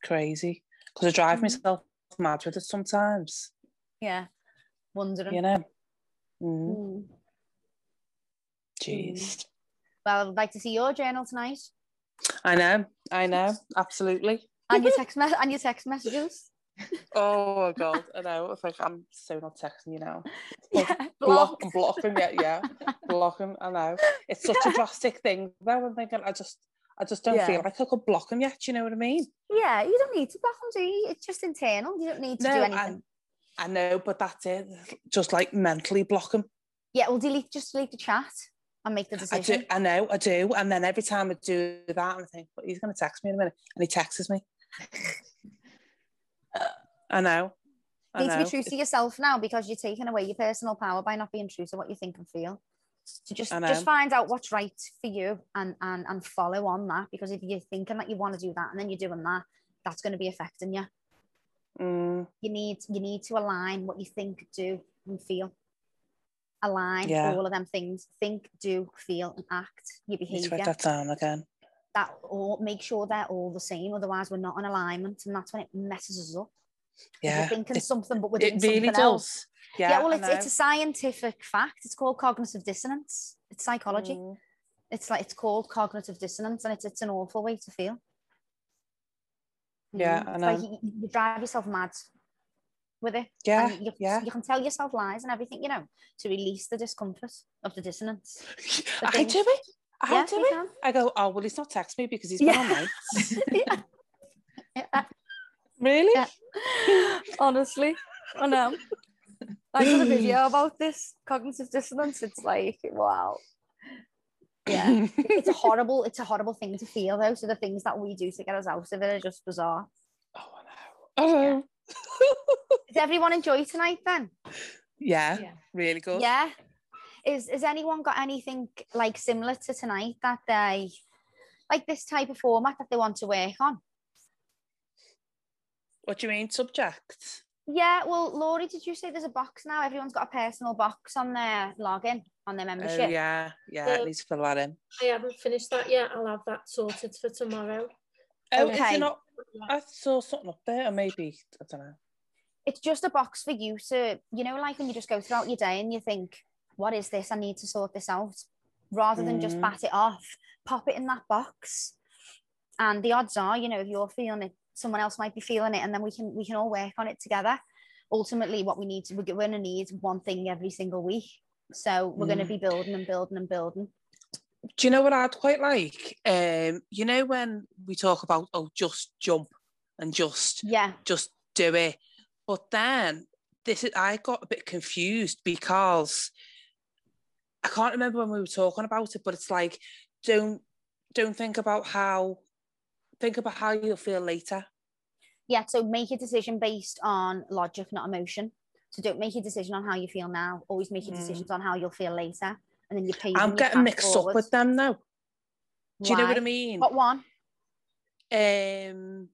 Crazy. Because I drive Mhm. myself mad with it sometimes. Yeah, wondering. You know. Mm. Mm. Jeez. Well, I'd like to see your journal tonight I know. I know. Absolutely. and your text me- [laughs] and your text messages. [laughs] Oh my god. I know. I think I'm so not texting you now. [laughs] Yeah, Block, block. blocking it, yeah. block blocking. I know. It's such a drastic thing though. I'm thinking I just I just don't Yeah. feel like I could block him yet. Do you know what I mean? Yeah, you don't need to block them, do you? It's just internal. You don't need to do No, anything. I know, but that's it. Just like mentally block them. Yeah, well, delete just delete the chat and make the decision. I do. I know. I do. And then every time I do that, I think, but he's going to text me in a minute, and he texts me. I know. I need to be true to yourself now because you're taking away your personal power by not being true to what you think and feel. So just just find out what's right for you and and and follow on that because if you're thinking that you want to do that and then you're doing that, that's going to be affecting you. Mm, You need you need to align what you think, do, and feel. Align Yeah. all of them things. Think, do, feel, and act. Your need to behaviour. write that down again. that all make sure they're all the same. Otherwise, we're not in alignment, and that's when it messes us up. Yeah. Thinking it, something, but we're doing it really something does. else. Yeah. Yeah, well, it's, it's a scientific fact. It's called cognitive dissonance. It's psychology. Mm, It's like it's called cognitive dissonance, and it's it's an awful way to feel. Yeah? I It's like know. you, you drive yourself mad with it. Yeah. you, yeah. you can tell yourself lies and everything, you know, to release the discomfort of the dissonance. I things- do it. I yeah, do it. can. I go, oh, well, he's not text me because he's [laughs] been Yeah. on nights. [laughs] yeah. Yeah. really? Yeah. Honestly, I know. I did a video [gasps] about this cognitive dissonance. It's like, wow. Yeah. [laughs] It's a horrible, it's a horrible thing to feel though. So the things that we do to get us out of it are just bizarre. Oh, I know. I know. Did everyone enjoy tonight then? yeah, Yeah. really good. Yeah. Is has anyone got anything like similar to tonight that they like this type of format that they want to work on? What do you mean, subject? Yeah, well, Laurie, did you say there's a box now? Everyone's got a personal box on their login, on their Oh, membership. yeah, yeah, I Um, need to fill that in. I haven't finished that yet. I'll have that sorted for tomorrow. Oh, is Okay. it not? I saw something up there, or maybe, I don't know. It's just a box for you to, you know, like when you just go throughout your day and you think, what is this? I need to sort this out. rather than just Mm. bat it off. Pop it in that box, and the odds are, you know, if you're feeling it, someone else might be feeling it, and then we can we can all work on it together. Ultimately, what we need to we're going to need one thing every single week. So we're going to Mm. be building and building and building. Do you know what I'd quite like? Um, you know when we talk about oh, just jump and just Yeah, just do it, but then this is I got a bit confused because I can't remember when we were talking about it, but it's like don't don't think about how think about how you'll feel later. yeah. So make a decision based on logic, not emotion. So don't make a decision on how you feel now. Always make your Mm. decisions on how you'll feel later, and then you pay. I'm getting mixed up with them now. Do you know what I mean? What one? um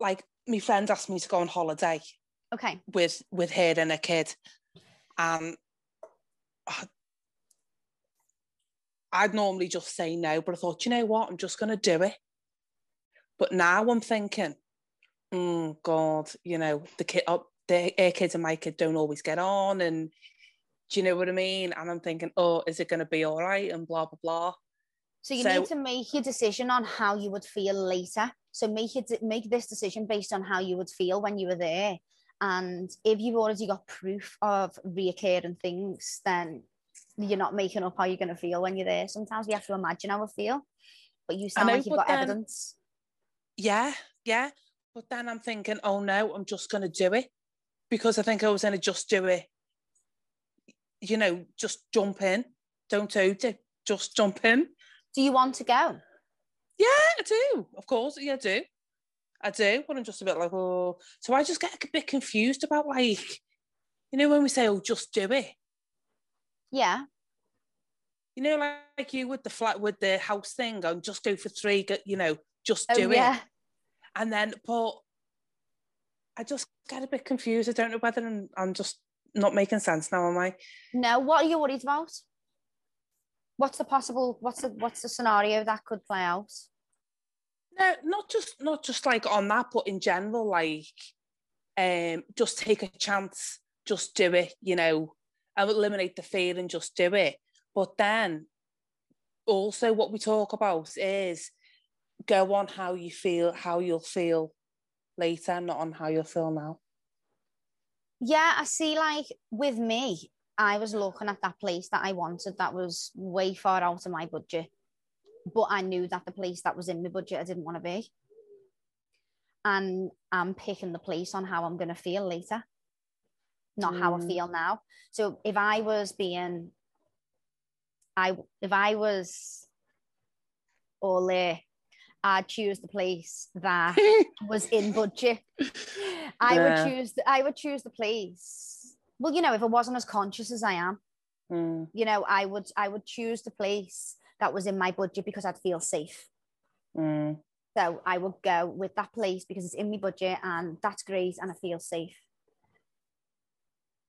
like my friend asked me to go on holiday Okay. with with her and a kid and I- I'd normally just say no but I thought you know what? I'm just going to do it. But now I'm thinking oh god you know the kid up oh, the her kids and my kid don't always get on and do you know what I mean? And I'm thinking oh is it going to be all right? and blah blah blah. So you So- need to make your decision on how you would feel later. So make it make this decision based on how you would feel when you were there. And if you've already got proof of reoccurring things, then you're not making up how you're going to feel when you're there. Sometimes we have to imagine how we feel, but you sound know, like you've got then- evidence. yeah, yeah. But then I'm thinking, oh no, I'm just going to do it because I think I was going to just do it. You know, just jump in. Don't out it. Just jump in. Do you want to go? Yeah, I do. Of course, yeah, I do. I do. But I'm just a bit like, oh. So I just get a bit confused about like, you know, when we say, oh, just do it. Yeah. You know, like, like you with the flat with the house thing, and just go for three. Go, you know, just Oh, do it. yeah. and then but I just get a bit confused. I don't know whether I'm, I'm just not making sense now, am I? No. What are you worried about? What's the possible? What's the what's the scenario that could play out? No, not just not just like on that, but in general, like um, just take a chance, just do it, you know, eliminate the fear and just do it. But then also what we talk about is go on how you feel, how you'll feel later, not on how you'll feel now. Yeah, I see. Like with me, I was looking at that place that I wanted that was way far out of my budget, but I knew that the place that was in my budget I didn't want to be. And I'm picking the place on how I'm going to feel later, not how I Mm. feel now. So if I was being, I if I was all there, I'd choose the place that [laughs] was in budget. I Yeah. would choose. The, I would choose the place. Well, you know, if I wasn't as conscious as I am, Mm, you know, I would. I would choose the place that was in my budget because I'd feel safe. mm, So I would go with that place because it's in my budget and that's great and I feel safe.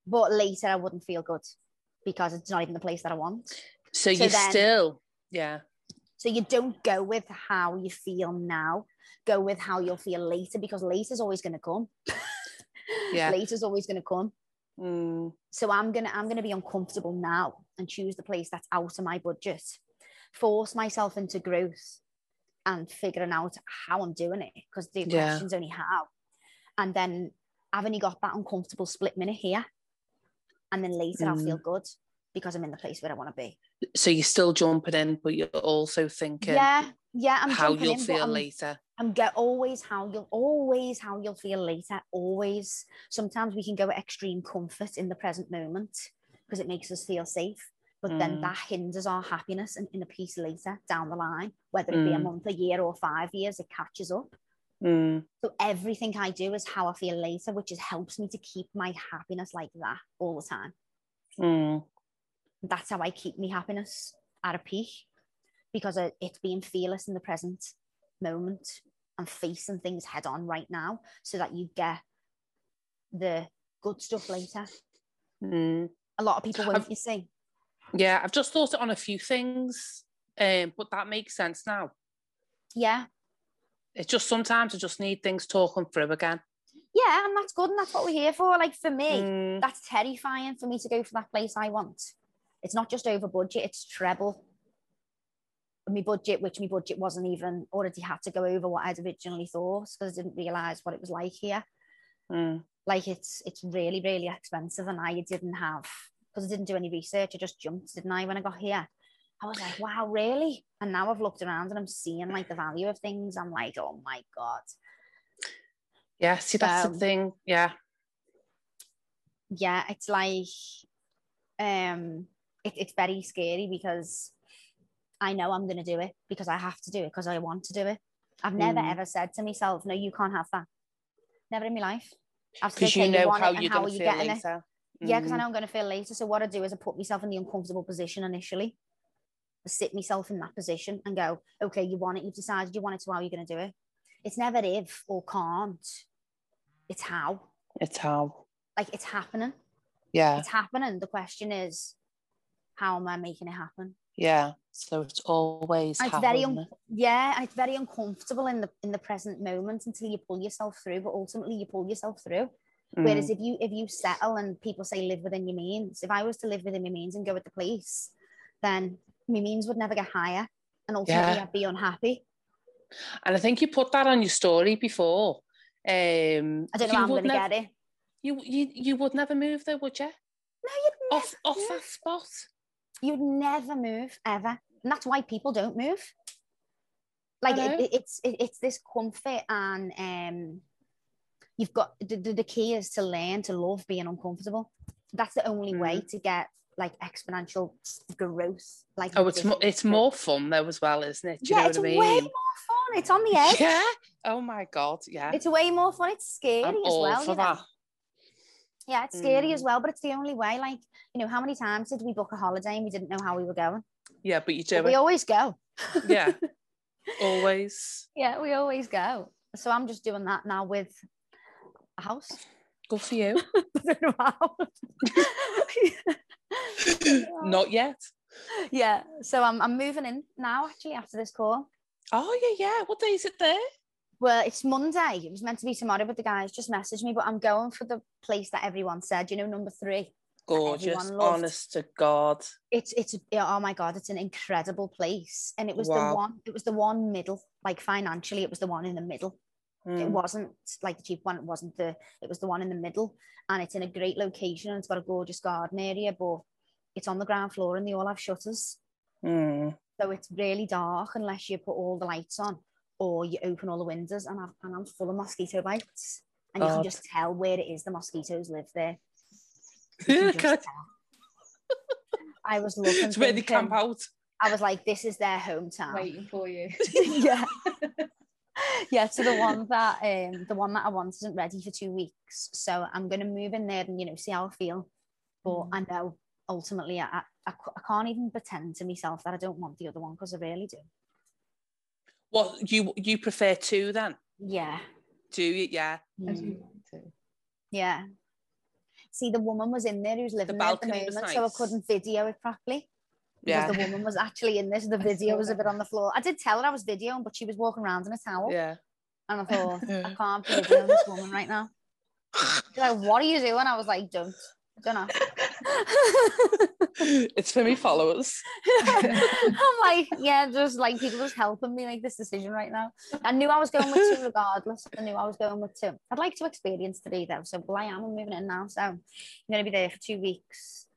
But later I wouldn't feel good because it's not even the place that I want. So, So you then- still, yeah. So you don't go with how you feel now. Go with how you'll feel later because later's always going to come. [laughs] Yeah. Later's always going to come. Mm, So I'm gonna I'm gonna be uncomfortable now and choose the place that's out of my budget. Force myself into growth and figuring out how I'm doing it because the Yeah. question's only how. And then I've only got that uncomfortable split minute here. And then later I'll Mm. feel good because I'm in the place where I want to be. so you're still jumping in, but you're also thinking Yeah, yeah, I'm how you'll in, feel I'm, later. I'm get always how you'll always how you'll feel later. Always. Sometimes we can go at extreme comfort in the present moment because it makes us feel safe. But then Mm. that hinders our happiness and in a peace later down the line, whether it be a Mm. month, a year, or five years, it catches up. Mm, So everything I do is how I feel later, which is helps me to keep my happiness like that all the time. mm, That's how I keep my happiness at a peak because it's being fearless in the present moment and facing things head on right now so that you get the good stuff later. mm. A lot of people won't, I've- you see. Yeah, I've just thought it on a few things, um, but that makes sense now. Yeah. It's just sometimes I just need things talking through again. Yeah, and that's good, and that's what we're here for. Like for me, Mm, that's terrifying for me to go for that place I want. It's not just over budget, it's treble my budget, which my budget wasn't even already had to go over what I'd originally thought because I didn't realise what it was like here. mm. Like it's it's really, really expensive and I didn't have because I didn't do any research, I just jumped, didn't I, when I got here? I was like, wow, really? And now I've looked around and I'm seeing like the value of things. I'm like, oh my God. Yeah, see, that's the So- thing. Yeah. yeah, it's like um it, it's very scary because I know I'm gonna do it because I have to do it because I want to do it. I've never Mm. ever said to myself, no, you can't have that. Never in my life. I've said, Because you know want how you're how going are to you feel getting it? later. Yeah, because I Mm. know I'm going to feel later. So what I do is I put myself in the uncomfortable position initially. Sit myself in that position and go, okay, you want it, you've decided you want it, so how are you going to do it? It's never if or can't. It's how. It's how. Like it's happening. Yeah. It's happening. The question is, how am I making it happen? Yeah. So it's always And it's very un- yeah, and it's very uncomfortable in the in the present moment until you pull yourself through, but ultimately you pull yourself through. Whereas Mm. if you if you settle and people say live within your means, if I was to live within my means and go with the police, then my means would never get higher, and ultimately Yeah. I'd be unhappy. And I think you put that on your story before. Um, I don't know I'm going to get it. You, you you would never move though, would you? No, you'd never Off off that spot. You'd never move ever, and that's why people don't move. Like it, it- it's it, it's this comfort, and um, you've got the, the the key is to learn to love being uncomfortable. That's the only way to get like exponential growth. Like Oh, it's more it's more fun though as well, isn't it? Do you yeah, know it's what I way more fun. It's on the [laughs] edge. Yeah. Oh my god. Yeah. It's way more fun. It's scary I'm as all well. for you know? that. Yeah, it's scary as Mm. well, but it's the only way. Like, you know, how many times did we book a holiday and we didn't know how we were going? Yeah, but you But do we always go. Yeah. [laughs] Always. Yeah, we always go. So I'm just doing that now with a house. Good for you. [laughs] Not yet. yeah, so I'm, I'm moving in now actually after this call. Oh yeah, yeah. What day is it there? Well, it's Monday. It was meant to be tomorrow, but the guys just messaged me. But I'm going for the place that everyone said, you know, number three. Gorgeous. Honest to God. It's it's oh my god, it's an incredible place. And it was Wow. the one, it was the one middle, like financially, it was the one in the middle. It Mm. wasn't like the cheap one, it wasn't the it was the one in the middle. And it's in a great location and it's got a gorgeous garden area, but it's on the ground floor and they all have shutters. Mm. So it's really dark unless you put all the lights on or you open all the windows and, I've, and I'm full of mosquito bites. And you can just tell where it is the mosquitoes live there. [laughs] You can just Okay. tell. I was looking. [laughs] It's where they camp out. I was like, this is their hometown. waiting for you. [laughs] yeah. Yeah, so the one that um the one that I want isn't ready for two weeks. So I'm gonna move in there and you know see how I feel. But Mm. I know ultimately I I can't even pretend to myself that I don't want the other one because I really do. What you you prefer two then? Yeah. Do you? Yeah. Mm. to. Yeah. See, the woman was in there who's living there at the balcony was moment, so I couldn't video it properly. Because Yeah. the woman was actually in this, the video was a bit on the floor. I did tell her I was videoing, but she was walking around in a towel. Yeah. And I thought, [laughs] mm. I can't be videoing this woman right now. She's like, what are you doing? I was like, don't. Don't know. [laughs] it's for me followers. [laughs] I'm like, yeah, just like people just helping me make this decision right now. I knew I was going with two regardless. I knew I was going with two. I'd like to experience three though. So well I am I'm moving in now. So I'm gonna be there for two weeks.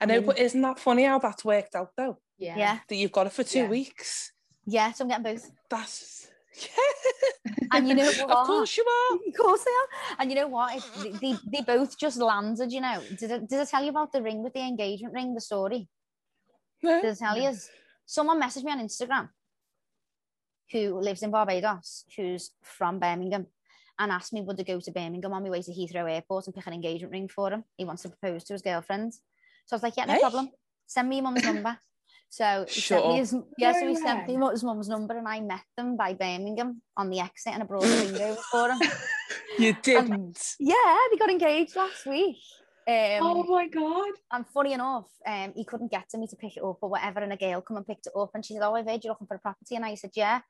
I know, Mm. but isn't that funny how that's worked out though? Yeah. Yeah. That you've got it for two Yeah. weeks. Yeah, so I'm getting both. That's yeah. [laughs] And you know what? [laughs] of course you are. Of course they are. And you know what? It, they, they, they both just landed, you know. Did I, did I tell you about the ring with the engagement ring, the story? No. Did I tell you? Someone messaged me on Instagram who lives in Barbados, who's from Birmingham, and asked me would I go to Birmingham on my way to Heathrow Airport and pick an engagement ring for him. He wants to propose to his girlfriend. So I was like, yeah, no Hey. problem. Send me your mum's number. So he Shut sent me his, yeah, so No he sent me his mum's number and I met them by Birmingham on the exit and I brought a over for him. [laughs] You didn't. Yeah, they got engaged last week. Um, oh my god. and funny enough, um, he couldn't get to me to pick it up or whatever, and a girl come and picked it up, and she said, "Oh, I've heard you're looking for a property," and I said, "Yeah."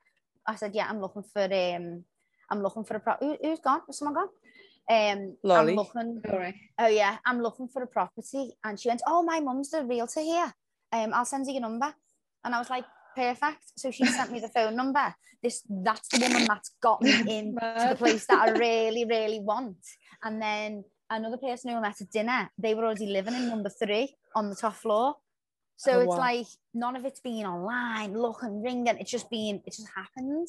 I said, "Yeah, I'm looking for um, I'm looking for a pro. Who, who's gone? Has someone gone?" Um, Lolly. I'm looking. Sorry. Oh yeah, I'm looking for a property, and she went, "Oh, my mum's the realtor here. Um, I'll send you your number." And I was like, "Perfect." So she sent me the phone number. This that's the woman that's got me [laughs] in to the place that I [laughs] really, really want. And then another person who I met at dinner, they were already living in number three on the top floor. So Oh, it's wow. like none of it's been online, looking, ringing. It's just been, it just happened.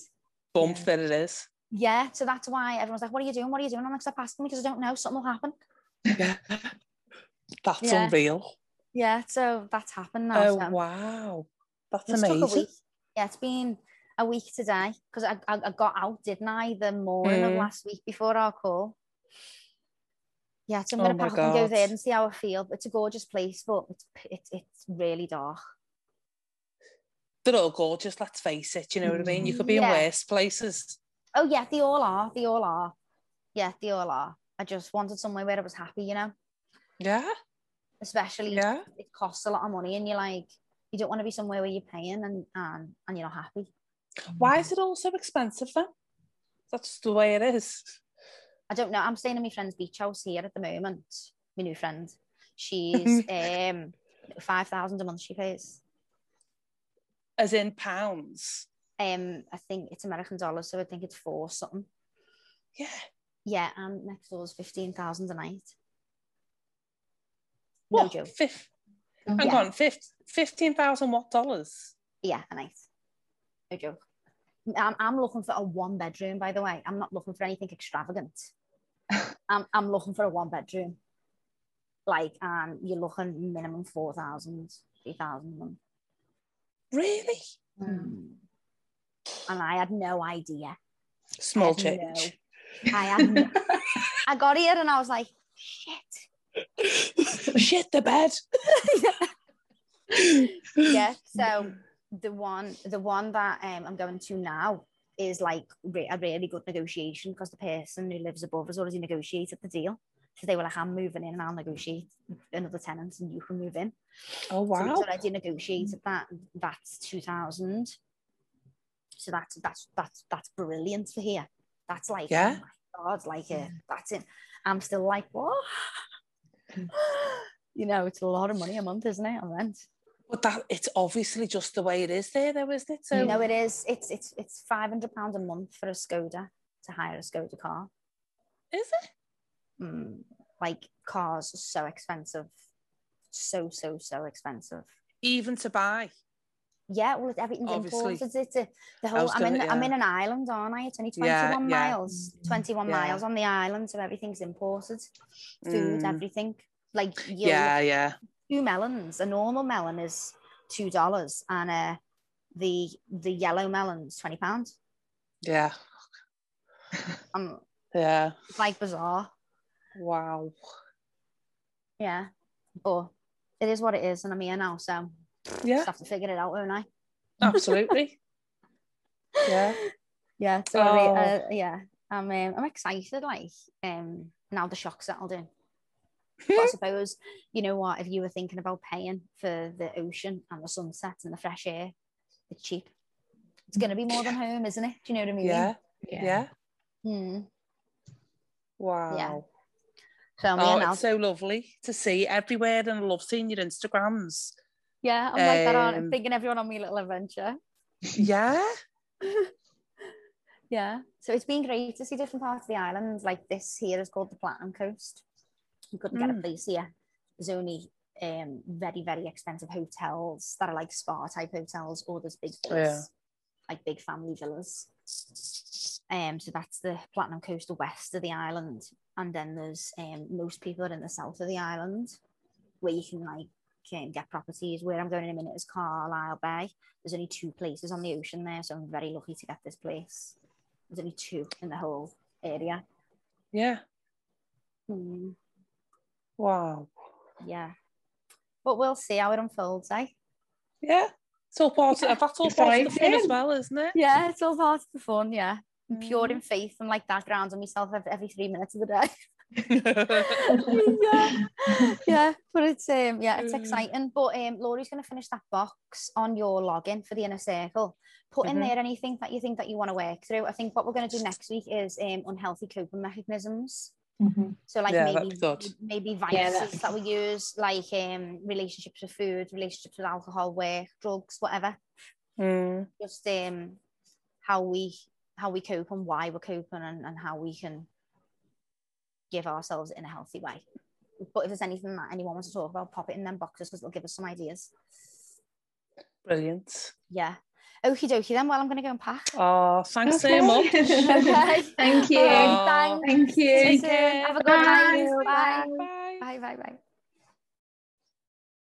Bump, Yeah. there it is. Yeah. So that's why everyone's like, "What are you doing? What are you doing?" I'm like, "Stop asking me because I don't know. Something will happen." Yeah. [laughs] That's Yeah. unreal. Yeah. So that's happened now. Oh, so. wow. That's It's took a amazing. week. Yeah, it's been a week today because I, I, I got out, didn't I, the morning of Mm. last week before our call. Yeah, so I'm Oh gonna my pack and go there and see how I feel. It's a gorgeous place, but it's it's, it's really dark. They're all gorgeous, let's face it. You know what I mean? You could be in worse places. Oh yeah, they all are. They all are. Yeah, they all are. I just wanted somewhere where I was happy, you know. Yeah. Especially Yeah. it costs a lot of money, and you're like, you don't want to be somewhere where you're paying and and and you're not happy. Why is it all so expensive then? That's the way it is. I don't know. I'm staying in my friend's beach house here at the moment. My new friend. [laughs] She's um five thousand a month she pays. As in pounds. Um I think it's American dollars, so I think it's four something. Yeah. Yeah, and next door's fifteen thousand a night. No What? joke. Fif- Oh, hang Yeah. on, fif- 15,000 what dollars? Yeah, a night. No joke. I'm, I'm looking for a one bedroom, by the way. I'm not looking for anything extravagant. [laughs] I'm, I'm looking for a one bedroom. Like, um, you're looking minimum 4,000, 3,000 a month. Really? Mm. And I had no idea. Small change. I had no, [laughs] I got here and I was like, shit. [laughs] Shit the bed. [laughs] yeah. So the one, the one that um, I'm going to now is like re- a really good negotiation because the person who lives above has already negotiated the deal. So they were like, I'm moving in and I'll negotiate another tenant and you can move in. Oh wow. So already negotiated that. That's two thousand. So that's that's that's that's brilliant for here. That's like Yeah. oh my god, like uh, that's it. I'm still like what? [gasps] you know, it's a lot of money a month, isn't it, on rent? But that it's obviously just the way it is there though, isn't it? So You know, it is. It's it's it's five hundred pounds a month for a Skoda to hire a Skoda car. is it? Mm, like cars are so expensive, so so so expensive. Even to buy. Yeah, well, everything's Obviously. imported. It's a, the whole. I'm in. gonna- I'm in an island, aren't I? It's only twenty-one yeah. miles. Twenty-one Yeah. miles on the island, so everything's imported. Food, Mm. everything. Like you Yeah, yeah. two melons. A normal melon is two dollars, and uh, the the yellow melon's twenty pounds. Yeah. [laughs] Um, Yeah. it's like bizarre. Wow. Yeah, but it is what it is, and I'm here now, so Yeah, just have to figure it out, won't I? [laughs] absolutely. Yeah. Yeah. So I re- Oh. uh, yeah, I'm um, I'm excited. Like um, now the shock settled in. But I suppose you know what? If you were thinking about paying for the ocean and the sunset and the fresh air, it's cheap. It's going to be more than [laughs] home, isn't it? Do you know what I mean? Yeah. Yeah. Yeah. Hmm. Wow. So Oh, here now. it's so lovely to see everywhere, and I love seeing your Instagrams. Yeah, I'm like that. On, um, bringing everyone on my little adventure. Yeah. [laughs] Yeah. So it's been great to see different parts of the island. Like this here is called the Platinum Coast. You couldn't get a Mm. place here. There's only um very, very expensive hotels that are like spa type hotels, or there's big Yeah. like big family villas. Um, so that's the Platinum Coast, the west of the island. And then there's um most people are in the south of the island where you can like can get properties. Where I'm going in a minute is Carlisle Bay. There's only two places on the ocean there, so I'm very lucky to get this place. There's only two in the whole area. Yeah. Hmm, Wow. yeah. But we'll see how it unfolds, eh? Yeah. It's all part of that's all part of the fun as well, isn't it? Yeah, it's all part of the fun, yeah. I'm pure Mm. in faith and like that grounds on myself every, every three minutes of the day. [laughs] [laughs] [laughs] yeah. yeah, but it's um yeah, it's Mm. exciting. But um Laurie's gonna finish that box on your login for the inner circle. Put in Mhm. there anything that you think that you want to work through. I think what we're gonna do next week is um unhealthy coping mechanisms. Mhm. So like Yeah, that'd maybe be good. maybe Yeah, vices that we use, like um relationships with food, relationships with alcohol, work, drugs, whatever. Mm. Just um how we how we cope and why we're coping and, and how we can give ourselves in a healthy way. But if there's anything that anyone wants to talk about, pop it in them boxes because they'll give us some ideas. Brilliant. Yeah. Okie dokie then. Well, I'm gonna go and pack. Oh, thanks so Okay. much. Okay. [laughs] Thank you. All right, Aw. thanks. Thank you. Take care. Have a good Bye. night. Bye. Bye. Bye. Bye. Bye. Bye.